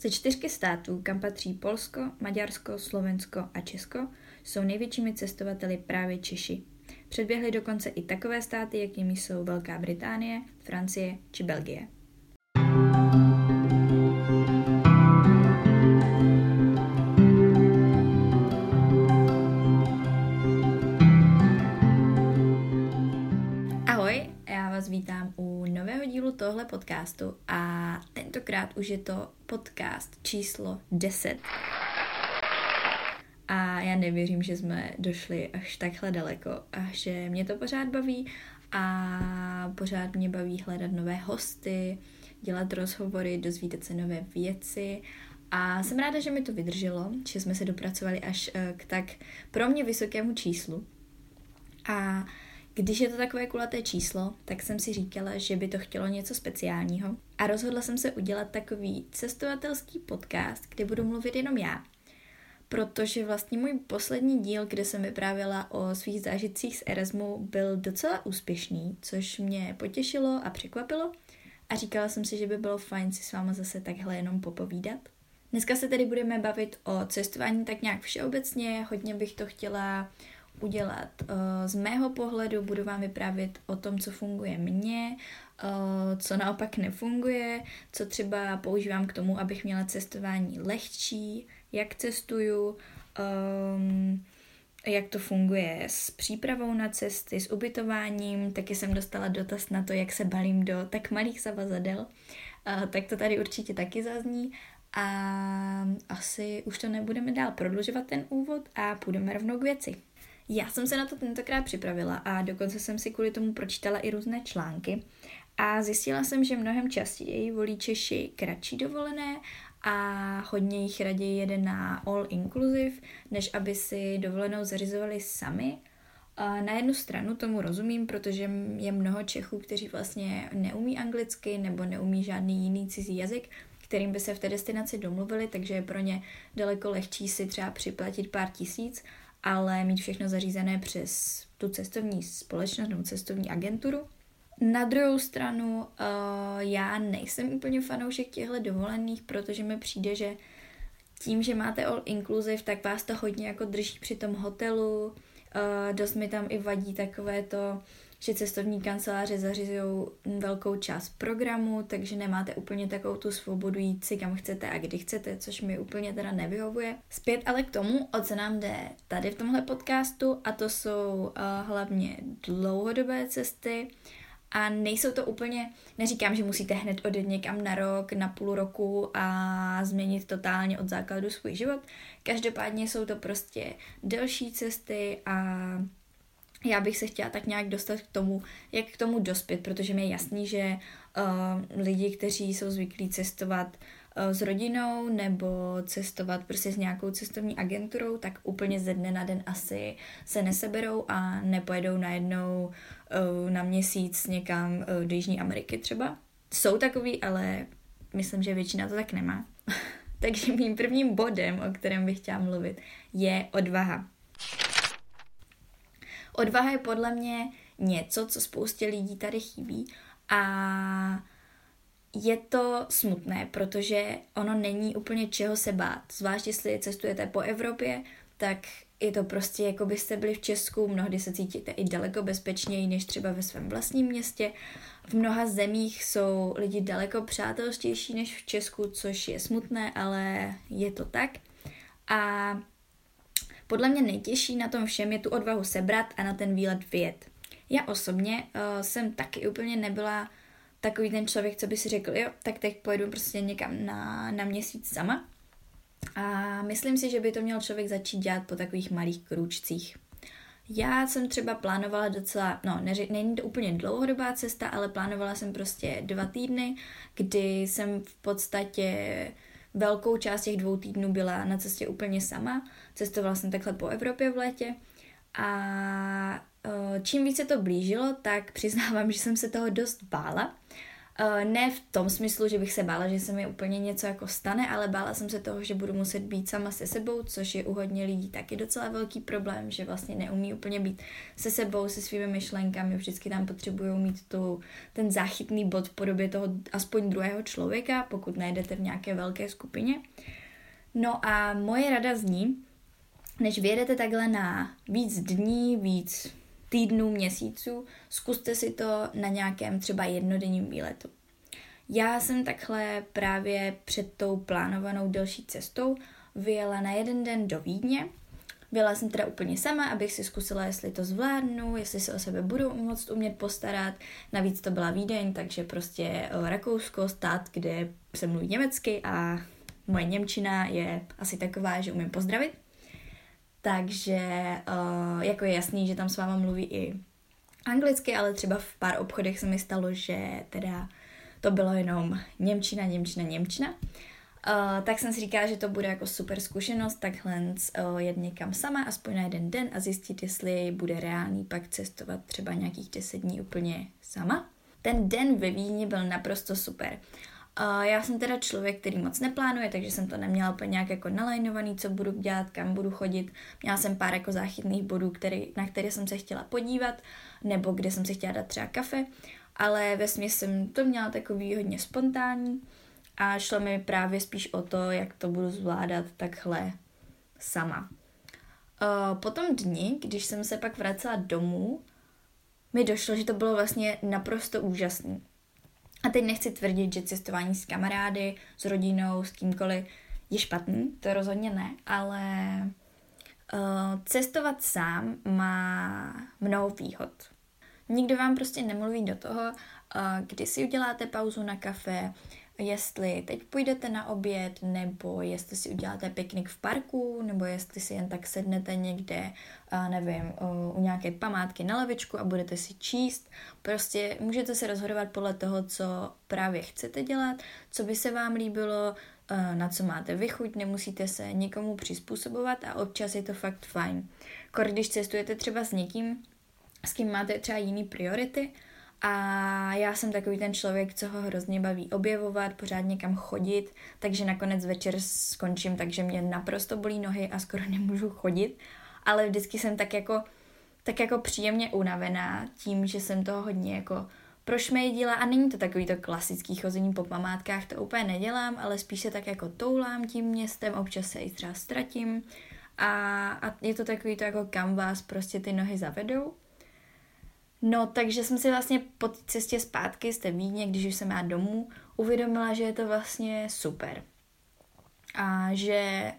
Ze čtyřky států, kam patří Polsko, Maďarsko, Slovensko a Česko, jsou největšími cestovateli právě Češi. Předběhly dokonce i takové státy, jakými jsou Velká Británie, Francie či Belgie. Tohle podcastu a tentokrát už je to podcast číslo 10. A já nevěřím, že jsme došli až takhle daleko a že mě to pořád baví a pořád mě baví hledat nové hosty, dělat rozhovory, dozvídat se nové věci a jsem ráda, že mi to vydrželo, že jsme se dopracovali až eh, k tak pro mě vysokému číslu. A když je to takové kulaté číslo, tak jsem si říkala, že by to chtělo něco speciálního a rozhodla jsem se udělat takový cestovatelský podcast, kde budu mluvit jenom já. Protože vlastně můj poslední díl, kde jsem vyprávěla o svých zážitcích z Erasmu, byl docela úspěšný, což mě potěšilo a překvapilo a říkala jsem si, že by bylo fajn si s váma zase takhle jenom popovídat. Dneska se tedy budeme bavit o cestování tak nějak všeobecně, hodně bych to chtěla udělat. Uh, z mého pohledu, budu vám vyprávět o tom, co funguje mně, uh, co naopak nefunguje, co třeba používám k tomu, abych měla cestování lehčí, jak cestuju, um, jak to funguje s přípravou na cesty, s ubytováním, taky jsem dostala dotaz na to, jak se balím do tak malých zavazadel, tak to tady určitě taky zazní. A asi už to nebudeme dál prodlužovat ten úvod a půjdeme rovnou k věci. Já jsem se na to tentokrát připravila a dokonce jsem si kvůli tomu pročítala i různé články a zjistila jsem, že mnohem častěji volí Češi kratší dovolené a hodně jich raději jede na all inclusive, než aby si dovolenou zařizovali sami. Na jednu stranu tomu rozumím, protože je mnoho Čechů, kteří vlastně neumí anglicky nebo neumí žádný jiný cizí jazyk, kterým by se v té destinaci domluvili, takže je pro ně daleko lehčí si třeba připlatit pár tisíc ale mít všechno zařízené přes tu cestovní společnost nebo cestovní agenturu. Na druhou stranu, uh, já nejsem úplně fanoušek těchto dovolených, protože mi přijde, že tím, že máte all inclusive, tak vás to hodně jako drží při tom hotelu. Uh, dost mi tam i vadí takové to, že cestovní kanceláře zařizují velkou část programu, takže nemáte úplně takovou tu svobodu jít si kam chcete a kdy chcete, což mi úplně teda nevyhovuje. Zpět ale k tomu, o co nám jde tady v tomhle podcastu a to jsou uh, hlavně dlouhodobé cesty, a nejsou to úplně, neříkám, že musíte hned odjet někam na rok, na půl roku a změnit totálně od základu svůj život. Každopádně jsou to prostě delší cesty a já bych se chtěla tak nějak dostat k tomu, jak k tomu dospět, protože mi je jasný, že uh, lidi, kteří jsou zvyklí cestovat uh, s rodinou nebo cestovat prostě s nějakou cestovní agenturou, tak úplně ze dne na den asi se neseberou a nepojedou najednou uh, na měsíc někam uh, do Jižní Ameriky třeba. Jsou takový, ale myslím, že většina to tak nemá. Takže mým prvním bodem, o kterém bych chtěla mluvit, je odvaha. Odvaha je podle mě něco, co spoustě lidí tady chybí a je to smutné, protože ono není úplně čeho se bát. Zvlášť jestli cestujete po Evropě, tak je to prostě jako byste byli v Česku, mnohdy se cítíte i daleko bezpečněji než třeba ve svém vlastním městě. V mnoha zemích jsou lidi daleko přátelštější než v Česku, což je smutné, ale je to tak. A podle mě nejtěžší na tom všem je tu odvahu sebrat a na ten výlet vyjet. Já osobně uh, jsem taky úplně nebyla takový ten člověk, co by si řekl, jo, tak teď pojedu prostě někam na, na měsíc sama. A myslím si, že by to měl člověk začít dělat po takových malých krůčcích. Já jsem třeba plánovala docela, no neři, není to úplně dlouhodobá cesta, ale plánovala jsem prostě dva týdny, kdy jsem v podstatě velkou část těch dvou týdnů byla na cestě úplně sama. Cestovala jsem takhle po Evropě v létě a čím více to blížilo, tak přiznávám, že jsem se toho dost bála. Uh, ne v tom smyslu, že bych se bála, že se mi úplně něco jako stane, ale bála jsem se toho, že budu muset být sama se sebou, což je u hodně lidí taky docela velký problém, že vlastně neumí úplně být se sebou, se svými myšlenkami, vždycky tam potřebují mít tu, ten záchytný bod v podobě toho aspoň druhého člověka, pokud najdete v nějaké velké skupině. No a moje rada zní, než vyjedete takhle na víc dní, víc týdnů, měsíců, zkuste si to na nějakém třeba jednodenním výletu. Já jsem takhle právě před tou plánovanou delší cestou vyjela na jeden den do Vídně. Byla jsem teda úplně sama, abych si zkusila, jestli to zvládnu, jestli se o sebe budu moct umět postarat. Navíc to byla Vídeň, takže prostě Rakousko, stát, kde se mluví německy a moje Němčina je asi taková, že umím pozdravit. Takže uh, jako je jasný, že tam s váma mluví i anglicky, ale třeba v pár obchodech se mi stalo, že teda to bylo jenom Němčina, Němčina, Němčina. Uh, tak jsem si říkala, že to bude jako super zkušenost, takhle uh, jet někam sama, aspoň na jeden den a zjistit, jestli bude reálný pak cestovat třeba nějakých 10 dní úplně sama. Ten den ve Vídni byl naprosto super. Uh, já jsem teda člověk, který moc neplánuje, takže jsem to neměla úplně nějak jako nalajnovaný, co budu dělat, kam budu chodit. Měla jsem pár jako záchytných bodů, který, na které jsem se chtěla podívat, nebo kde jsem se chtěla dát třeba kafe, ale ve jsem to měla takový hodně spontánní a šlo mi právě spíš o to, jak to budu zvládat takhle sama. Po tom dni, když jsem se pak vracela domů, mi došlo, že to bylo vlastně naprosto úžasné. A teď nechci tvrdit, že cestování s kamarády, s rodinou, s kýmkoliv je špatný, to rozhodně ne, ale uh, cestovat sám má mnoho výhod. Nikdo vám prostě nemluví do toho, uh, kdy si uděláte pauzu na kafe, jestli teď půjdete na oběd, nebo jestli si uděláte piknik v parku, nebo jestli si jen tak sednete někde, nevím, u nějaké památky na lavičku a budete si číst. Prostě můžete se rozhodovat podle toho, co právě chcete dělat, co by se vám líbilo, na co máte vychuť, nemusíte se nikomu přizpůsobovat a občas je to fakt fajn. Když cestujete třeba s někým, s kým máte třeba jiný priority, a já jsem takový ten člověk, co ho hrozně baví objevovat, pořád někam chodit, takže nakonec večer skončím, takže mě naprosto bolí nohy a skoro nemůžu chodit, ale vždycky jsem tak jako, tak jako příjemně unavená tím, že jsem toho hodně jako prošmejdila. A není to takový to klasický chození po památkách, to úplně nedělám, ale spíš se tak jako toulám tím městem, občas se i třeba ztratím. A, a je to takový to jako kam vás prostě ty nohy zavedou. No, takže jsem si vlastně po cestě zpátky z té Vídně, když už jsem já domů, uvědomila, že je to vlastně super. A že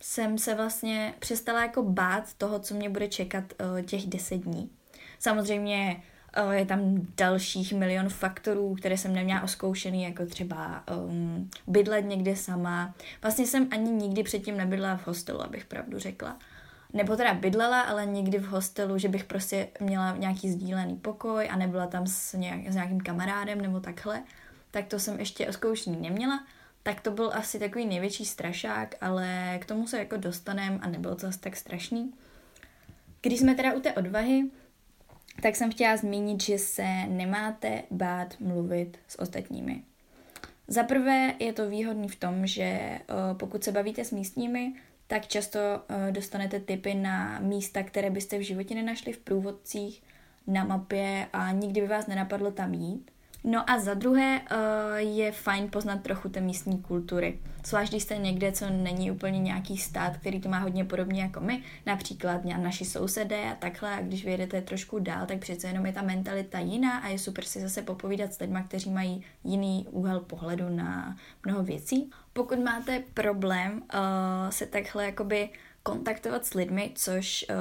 jsem se vlastně přestala jako bát toho, co mě bude čekat uh, těch deset dní. Samozřejmě uh, je tam dalších milion faktorů, které jsem neměla oskoušený, jako třeba um, bydlet někde sama. Vlastně jsem ani nikdy předtím nebydlela v hostelu, abych pravdu řekla nebo teda bydlela, ale někdy v hostelu, že bych prostě měla nějaký sdílený pokoj a nebyla tam s, nějak, s nějakým kamarádem nebo takhle, tak to jsem ještě oskoušení neměla. Tak to byl asi takový největší strašák, ale k tomu se jako dostanem a nebylo to zase tak strašný. Když jsme teda u té odvahy, tak jsem chtěla zmínit, že se nemáte bát mluvit s ostatními. Za prvé je to výhodný v tom, že pokud se bavíte s místními, tak často uh, dostanete tipy na místa, které byste v životě nenašli v průvodcích, na mapě a nikdy by vás nenapadlo tam jít. No a za druhé uh, je fajn poznat trochu té místní kultury. Zvlášť když jste někde, co není úplně nějaký stát, který to má hodně podobně jako my, například naši sousedé a takhle, a když vyjedete trošku dál, tak přece jenom je ta mentalita jiná a je super si zase popovídat s lidmi, kteří mají jiný úhel pohledu na mnoho věcí. Pokud máte problém uh, se takhle jakoby kontaktovat s lidmi, což uh,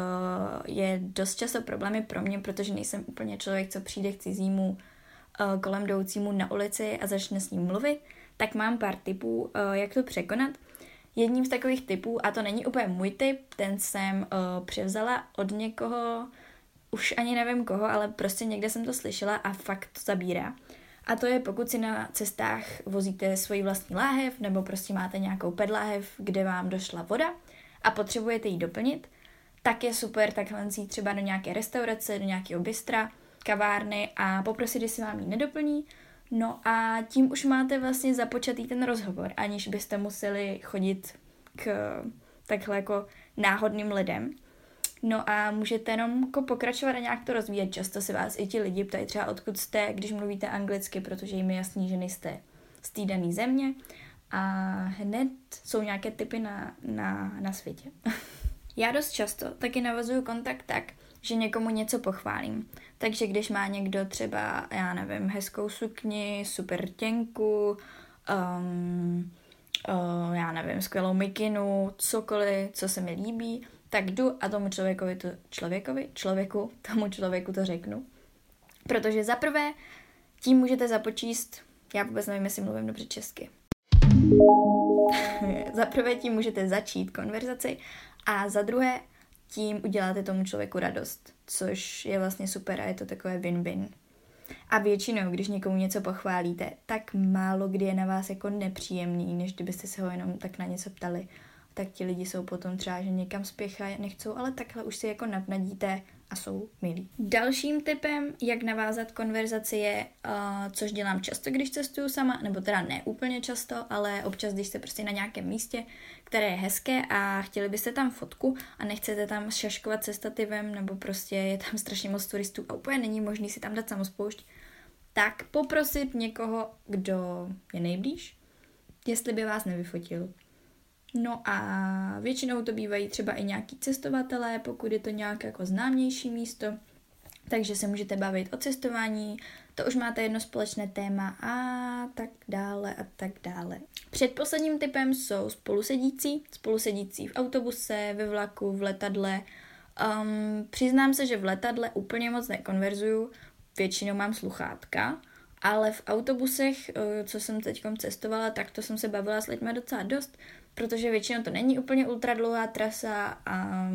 je dost často problémy pro mě, protože nejsem úplně člověk, co přijde k cizímu uh, kolem jdoucímu na ulici a začne s ním mluvit, tak mám pár tipů, uh, jak to překonat. Jedním z takových typů, a to není úplně můj tip, ten jsem uh, převzala od někoho, už ani nevím koho, ale prostě někde jsem to slyšela a fakt to zabírá. A to je, pokud si na cestách vozíte svoji vlastní láhev, nebo prostě máte nějakou pedláhev, kde vám došla voda a potřebujete ji doplnit, tak je super takhle jít třeba do nějaké restaurace, do nějakého bystra, kavárny a poprosit, jestli vám ji nedoplní, No a tím už máte vlastně započatý ten rozhovor, aniž byste museli chodit k takhle jako náhodným lidem. No a můžete jenom jako pokračovat a nějak to rozvíjet. Často se vás i ti lidi ptají třeba odkud jste, když mluvíte anglicky, protože jim je jasný, že nejste z té dané země. A hned jsou nějaké typy na, na, na světě. Já dost často taky navazuju kontakt tak, že někomu něco pochválím. Takže když má někdo třeba, já nevím, hezkou sukni, super těnku, um, uh, já nevím, skvělou mikinu, cokoliv, co se mi líbí, tak jdu a tomu člověkovi to, člověkovi, člověku, tomu člověku to řeknu. Protože za prvé tím můžete započíst, já vůbec nevím, jestli mluvím dobře česky. za prvé tím můžete začít konverzaci a za druhé tím uděláte tomu člověku radost, což je vlastně super a je to takové win-win. A většinou, když někomu něco pochválíte, tak málo kdy je na vás jako nepříjemný, než kdybyste se ho jenom tak na něco ptali tak ti lidi jsou potom třeba, že někam spěchají, nechcou, ale takhle už si jako navnadíte a jsou milí. Dalším typem, jak navázat konverzaci je, uh, což dělám často, když cestuju sama, nebo teda ne úplně často, ale občas, když jste prostě na nějakém místě, které je hezké a chtěli byste tam fotku a nechcete tam šaškovat se stativem, nebo prostě je tam strašně moc turistů a úplně není možný si tam dát samospoušť, tak poprosit někoho, kdo je nejblíž, jestli by vás nevyfotil. No a většinou to bývají třeba i nějaký cestovatelé, pokud je to nějaké jako známější místo, takže se můžete bavit o cestování, to už máte jedno společné téma a tak dále a tak dále. Předposledním typem jsou spolusedící, spolusedící v autobuse, ve vlaku, v letadle. Um, přiznám se, že v letadle úplně moc nekonverzuju, většinou mám sluchátka, ale v autobusech, eh, co jsem teď cestovala, tak to jsem se bavila s lidmi docela dost, protože většinou to není úplně ultra dlouhá trasa a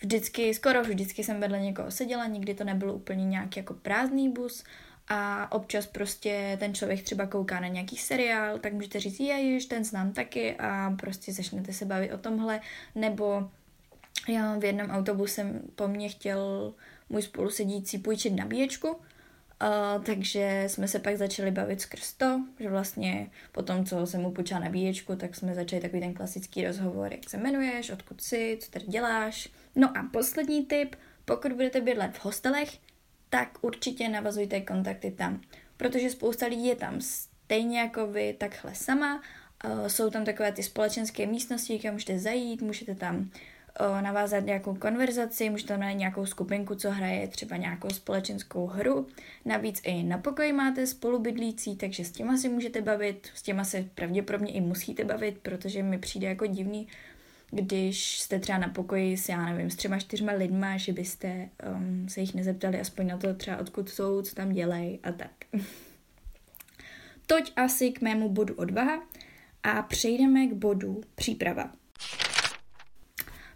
vždycky, skoro vždycky jsem vedle někoho seděla, nikdy to nebylo úplně nějaký jako prázdný bus a občas prostě ten člověk třeba kouká na nějaký seriál, tak můžete říct, ježiš, ten znám taky a prostě začnete se bavit o tomhle, nebo já v jednom autobuse po mně chtěl můj spolusedící půjčit nabíječku, Uh, takže jsme se pak začali bavit skrz to, že vlastně po tom, co jsem mu počala nabíječku, tak jsme začali takový ten klasický rozhovor, jak se jmenuješ, odkud jsi, co tady děláš. No a poslední tip, pokud budete bydlet v hostelech, tak určitě navazujte kontakty tam, protože spousta lidí je tam stejně jako vy, takhle sama. Uh, jsou tam takové ty společenské místnosti, kam můžete zajít, můžete tam navázat nějakou konverzaci, můžete tam najít nějakou skupinku, co hraje třeba nějakou společenskou hru. Navíc i na pokoji máte spolubydlící, takže s těma si můžete bavit, s těma se pravděpodobně i musíte bavit, protože mi přijde jako divný, když jste třeba na pokoji s, já nevím, s třema, čtyřma lidma, že byste um, se jich nezeptali aspoň na to třeba odkud jsou, co tam dělají a tak. Toť asi k mému bodu odvaha a přejdeme k bodu příprava.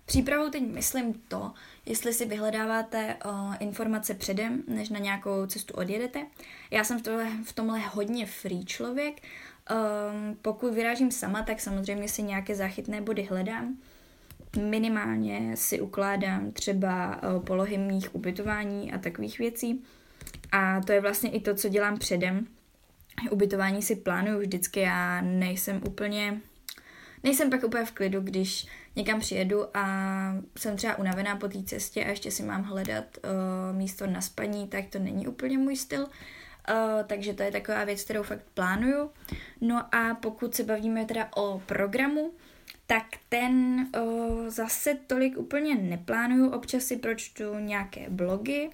Přípravou teď myslím to, jestli si vyhledáváte uh, informace předem, než na nějakou cestu odjedete. Já jsem v, tohle, v tomhle hodně free člověk. Um, pokud vyrážím sama, tak samozřejmě si nějaké záchytné body hledám. Minimálně si ukládám třeba uh, polohy mých ubytování a takových věcí. A to je vlastně i to, co dělám předem. Ubytování si plánuju vždycky, já nejsem úplně nejsem pak úplně v klidu, když někam přijedu a jsem třeba unavená po té cestě a ještě si mám hledat uh, místo na spaní, tak to není úplně můj styl. Uh, takže to je taková věc, kterou fakt plánuju. No a pokud se bavíme teda o programu, tak ten uh, zase tolik úplně neplánuju. Občas si pročtu nějaké blogy,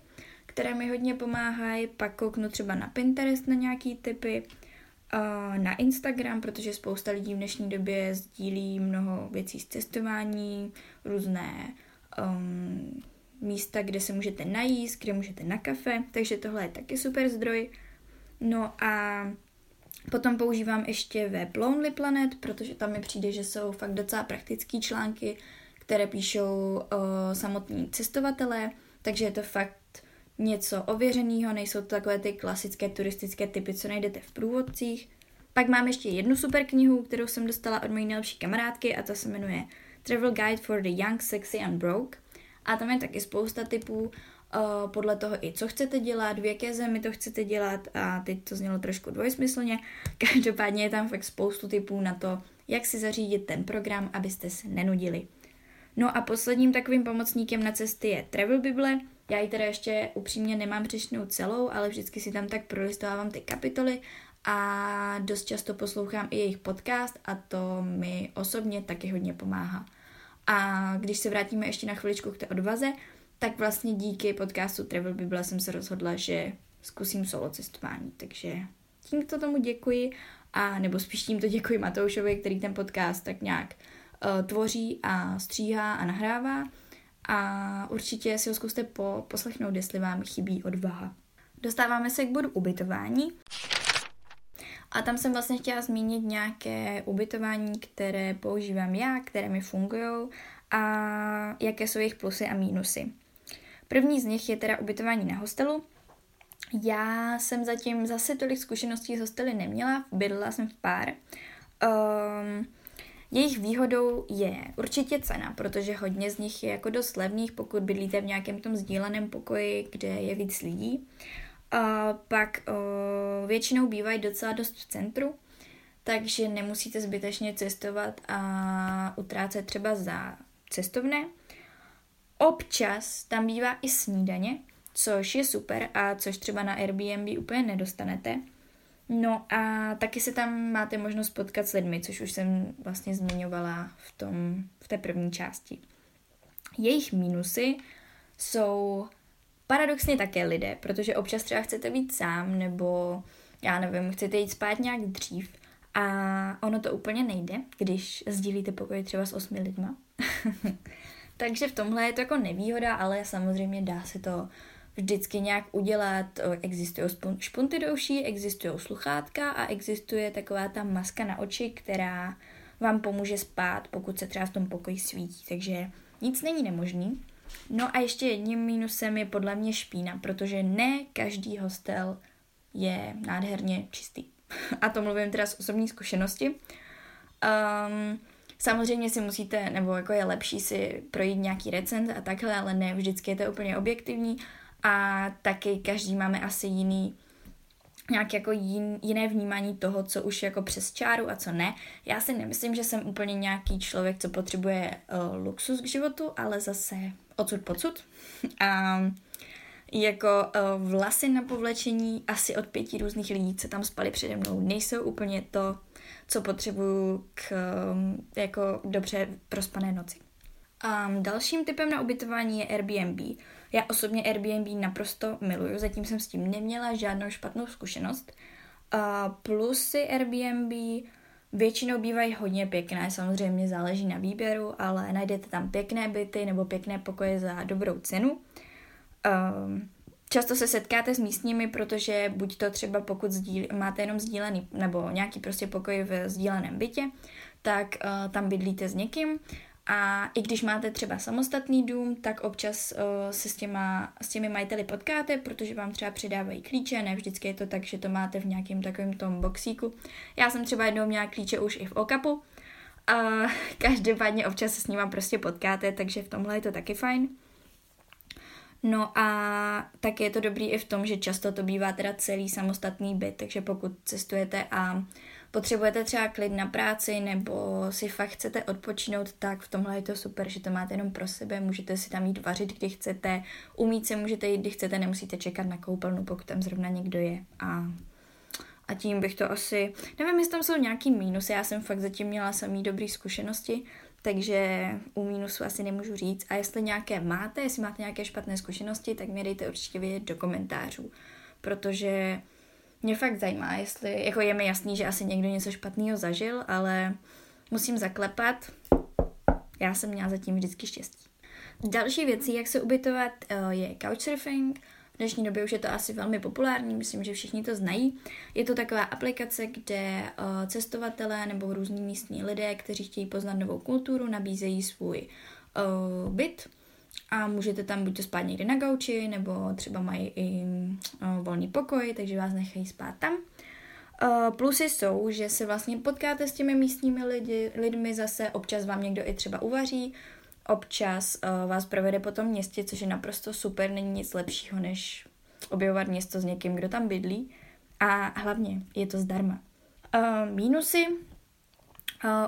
které mi hodně pomáhají, pak kouknu třeba na Pinterest na nějaký typy, na Instagram, protože spousta lidí v dnešní době sdílí mnoho věcí z cestování, různé um, místa, kde se můžete najíst, kde můžete na kafe, takže tohle je taky super zdroj. No a potom používám ještě web Lonely Planet, protože tam mi přijde, že jsou fakt docela praktické články, které píšou uh, samotní cestovatelé, takže je to fakt něco ověřeného, nejsou to takové ty klasické turistické typy, co najdete v průvodcích. Pak mám ještě jednu super knihu, kterou jsem dostala od mojí nejlepší kamarádky a ta se jmenuje Travel Guide for the Young, Sexy and Broke. A tam je taky spousta typů, uh, podle toho i co chcete dělat, v jaké zemi to chcete dělat a teď to znělo trošku dvojsmyslně. Každopádně je tam fakt spoustu typů na to, jak si zařídit ten program, abyste se nenudili. No a posledním takovým pomocníkem na cesty je Travel Bible. Já ji teda ještě upřímně nemám přečtenou celou, ale vždycky si tam tak prolistovávám ty kapitoly a dost často poslouchám i jejich podcast a to mi osobně taky hodně pomáhá. A když se vrátíme ještě na chviličku k té odvaze, tak vlastně díky podcastu Travel Bible jsem se rozhodla, že zkusím solo cestování. Takže tímto tomu děkuji a nebo spíš tímto děkuji Matoušovi, který ten podcast tak nějak uh, tvoří a stříhá a nahrává. A určitě si ho zkuste po, poslechnout, jestli vám chybí odvaha. Dostáváme se k bodu ubytování. A tam jsem vlastně chtěla zmínit nějaké ubytování, které používám já, které mi fungují a jaké jsou jejich plusy a mínusy. První z nich je teda ubytování na hostelu. Já jsem zatím zase tolik zkušeností z hostely neměla, bydlela jsem v pár. Um, jejich výhodou je určitě cena, protože hodně z nich je jako dost levných, pokud bydlíte v nějakém tom sdíleném pokoji, kde je víc lidí. A pak uh, většinou bývají docela dost v centru, takže nemusíte zbytečně cestovat a utrácet třeba za cestovné. Občas tam bývá i snídaně, což je super a což třeba na Airbnb úplně nedostanete. No a taky se tam máte možnost potkat s lidmi, což už jsem vlastně zmiňovala v, tom, v té první části. Jejich mínusy jsou paradoxně také lidé, protože občas třeba chcete být sám, nebo já nevím, chcete jít spát nějak dřív a ono to úplně nejde, když sdílíte pokoj třeba s osmi lidma. Takže v tomhle je to jako nevýhoda, ale samozřejmě dá se to vždycky nějak udělat. Existují špunty douší, existují sluchátka a existuje taková ta maska na oči, která vám pomůže spát, pokud se třeba v tom pokoji svítí. Takže nic není nemožný. No a ještě jedním mínusem je podle mě špína, protože ne každý hostel je nádherně čistý. A to mluvím teda z osobní zkušenosti. Um, samozřejmě si musíte, nebo jako je lepší si projít nějaký recent a takhle, ale ne vždycky je to úplně objektivní a taky každý máme asi jiný nějak jako jin, jiné vnímání toho, co už jako přes čáru a co ne. Já si nemyslím, že jsem úplně nějaký člověk, co potřebuje uh, luxus k životu, ale zase odsud pocud. A jako uh, vlasy na povlečení asi od pěti různých lidí, co tam spali přede mnou, nejsou úplně to, co potřebuju k um, jako dobře prospané noci. Um, dalším typem na ubytování je Airbnb. Já osobně Airbnb naprosto miluju, zatím jsem s tím neměla žádnou špatnou zkušenost. Uh, plusy Airbnb většinou bývají hodně pěkné, samozřejmě záleží na výběru, ale najdete tam pěkné byty nebo pěkné pokoje za dobrou cenu. Um, často se setkáte s místními, protože buď to třeba pokud sdíl, máte jenom sdílený nebo nějaký prostě pokoj v sdíleném bytě, tak uh, tam bydlíte s někým a i když máte třeba samostatný dům, tak občas uh, se s, těma, s těmi majiteli potkáte, protože vám třeba přidávají klíče, ne vždycky je to tak, že to máte v nějakém takovém tom boxíku. Já jsem třeba jednou měla klíče už i v okapu a každopádně občas se s nima prostě potkáte, takže v tomhle je to taky fajn. No a taky je to dobrý i v tom, že často to bývá teda celý samostatný byt, takže pokud cestujete a potřebujete třeba klid na práci nebo si fakt chcete odpočinout, tak v tomhle je to super, že to máte jenom pro sebe, můžete si tam jít vařit, kdy chcete, umít se můžete jít, kdy chcete, nemusíte čekat na koupelnu, pokud tam zrovna někdo je a a tím bych to asi, nevím, jestli tam jsou nějaký mínusy, já jsem fakt zatím měla samý dobrý zkušenosti, takže u mínusu asi nemůžu říct. A jestli nějaké máte, jestli máte nějaké špatné zkušenosti, tak mi dejte určitě vědět do komentářů, protože mě fakt zajímá, jestli, jako je mi jasný, že asi někdo něco špatného zažil, ale musím zaklepat. Já jsem měla zatím vždycky štěstí. Další věcí, jak se ubytovat, eh, je couchsurfing. V dnešní době už je to asi velmi populární, myslím, že všichni to znají. Je to taková aplikace, kde eh, cestovatelé nebo různí místní lidé, kteří chtějí poznat novou kulturu, nabízejí svůj uh, byt a můžete tam buď to spát někde na gauči, nebo třeba mají i uh, volný pokoj, takže vás nechají spát tam. Uh, plusy jsou, že se vlastně potkáte s těmi místními lidi, lidmi zase, občas vám někdo i třeba uvaří, občas uh, vás provede po tom městě, což je naprosto super, není nic lepšího, než objevovat město s někým, kdo tam bydlí. A hlavně je to zdarma. Mínusy.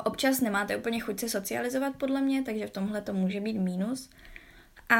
Občas nemáte úplně chuť se socializovat, podle mě, takže v tomhle to může být mínus. A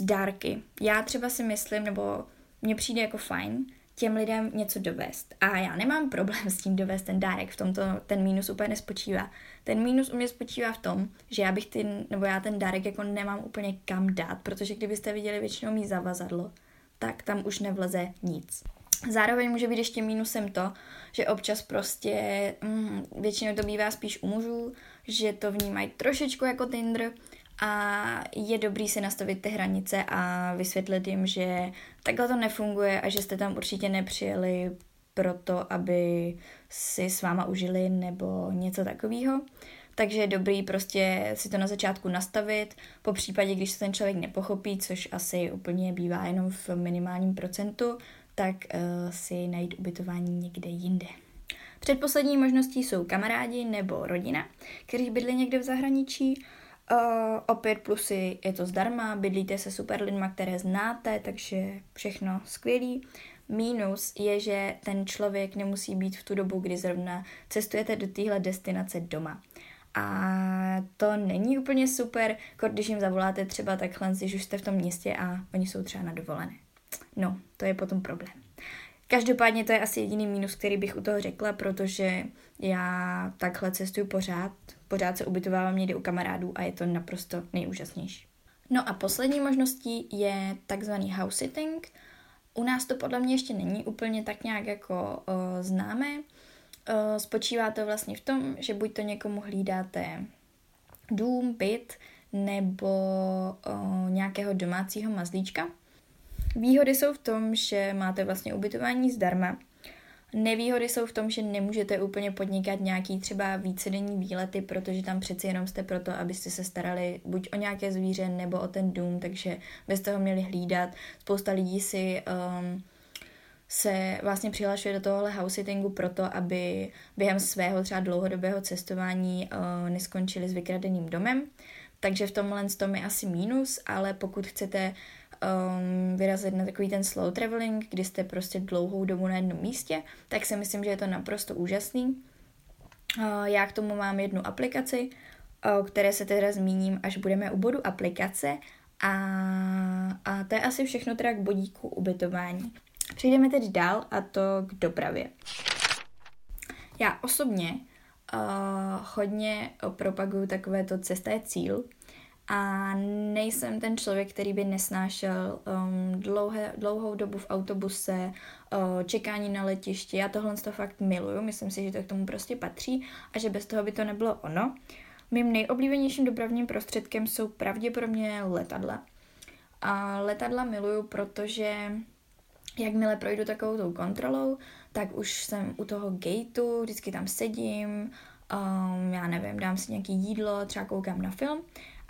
dárky. Já třeba si myslím, nebo mně přijde jako fajn, těm lidem něco dovést. A já nemám problém s tím dovést ten dárek, v tomto ten mínus úplně nespočívá. Ten mínus u mě spočívá v tom, že já bych ty, nebo já ten dárek jako nemám úplně kam dát, protože kdybyste viděli většinou mý zavazadlo, tak tam už nevleze nic. Zároveň může být ještě mínusem to, že občas prostě mm, většinou to bývá spíš u mužů, že to vnímají trošičku jako Tinder a je dobrý si nastavit ty hranice a vysvětlit jim, že takhle to nefunguje a že jste tam určitě nepřijeli proto, aby si s váma užili nebo něco takového. Takže je dobrý prostě si to na začátku nastavit, po případě, když se ten člověk nepochopí, což asi úplně bývá jenom v minimálním procentu, tak uh, si najít ubytování někde jinde. Předposlední možností jsou kamarádi nebo rodina, kteří bydlí někde v zahraničí. Uh, opět plusy je to zdarma, bydlíte se super lidma, které znáte, takže všechno skvělý. Mínus je, že ten člověk nemusí být v tu dobu, kdy zrovna cestujete do téhle destinace doma. A to není úplně super, když jim zavoláte třeba takhle, když už jste v tom městě a oni jsou třeba na dovolené. No, to je potom problém. Každopádně to je asi jediný mínus, který bych u toho řekla, protože já takhle cestuju pořád, pořád se ubytovávám někde u kamarádů a je to naprosto nejúžasnější. No a poslední možností je takzvaný house sitting. U nás to podle mě ještě není úplně tak nějak jako o, známé. O, spočívá to vlastně v tom, že buď to někomu hlídáte dům, byt nebo o, nějakého domácího mazlíčka, Výhody jsou v tom, že máte vlastně ubytování zdarma. Nevýhody jsou v tom, že nemůžete úplně podnikat nějaký třeba vícedenní výlety, protože tam přeci jenom jste proto, abyste se starali buď o nějaké zvíře nebo o ten dům, takže byste ho měli hlídat. Spousta lidí si um, se vlastně přihlašuje do tohohle house sittingu proto, aby během svého třeba dlouhodobého cestování uh, neskončili s vykradeným domem. Takže v tomhle tom je asi mínus, ale pokud chcete um, vyrazit na takový ten slow traveling, kdy jste prostě dlouhou dobu na jednom místě, tak si myslím, že je to naprosto úžasný. Uh, já k tomu mám jednu aplikaci, o které se teda zmíním, až budeme u bodu aplikace a, a to je asi všechno teda k bodíku ubytování. Přejdeme tedy dál a to k dopravě. Já osobně uh, hodně propaguju takové to cesta je cíl, a nejsem ten člověk, který by nesnášel um, dlouhé, dlouhou dobu v autobuse, uh, čekání na letišti. Já tohle to fakt miluju, myslím si, že to k tomu prostě patří a že bez toho by to nebylo ono. Mým nejoblíbenějším dopravním prostředkem jsou pravděpodobně letadla. A letadla miluju, protože jakmile projdu takovou tou kontrolou, tak už jsem u toho gateu, vždycky tam sedím, um, já nevím, dám si nějaký jídlo, třeba koukám na film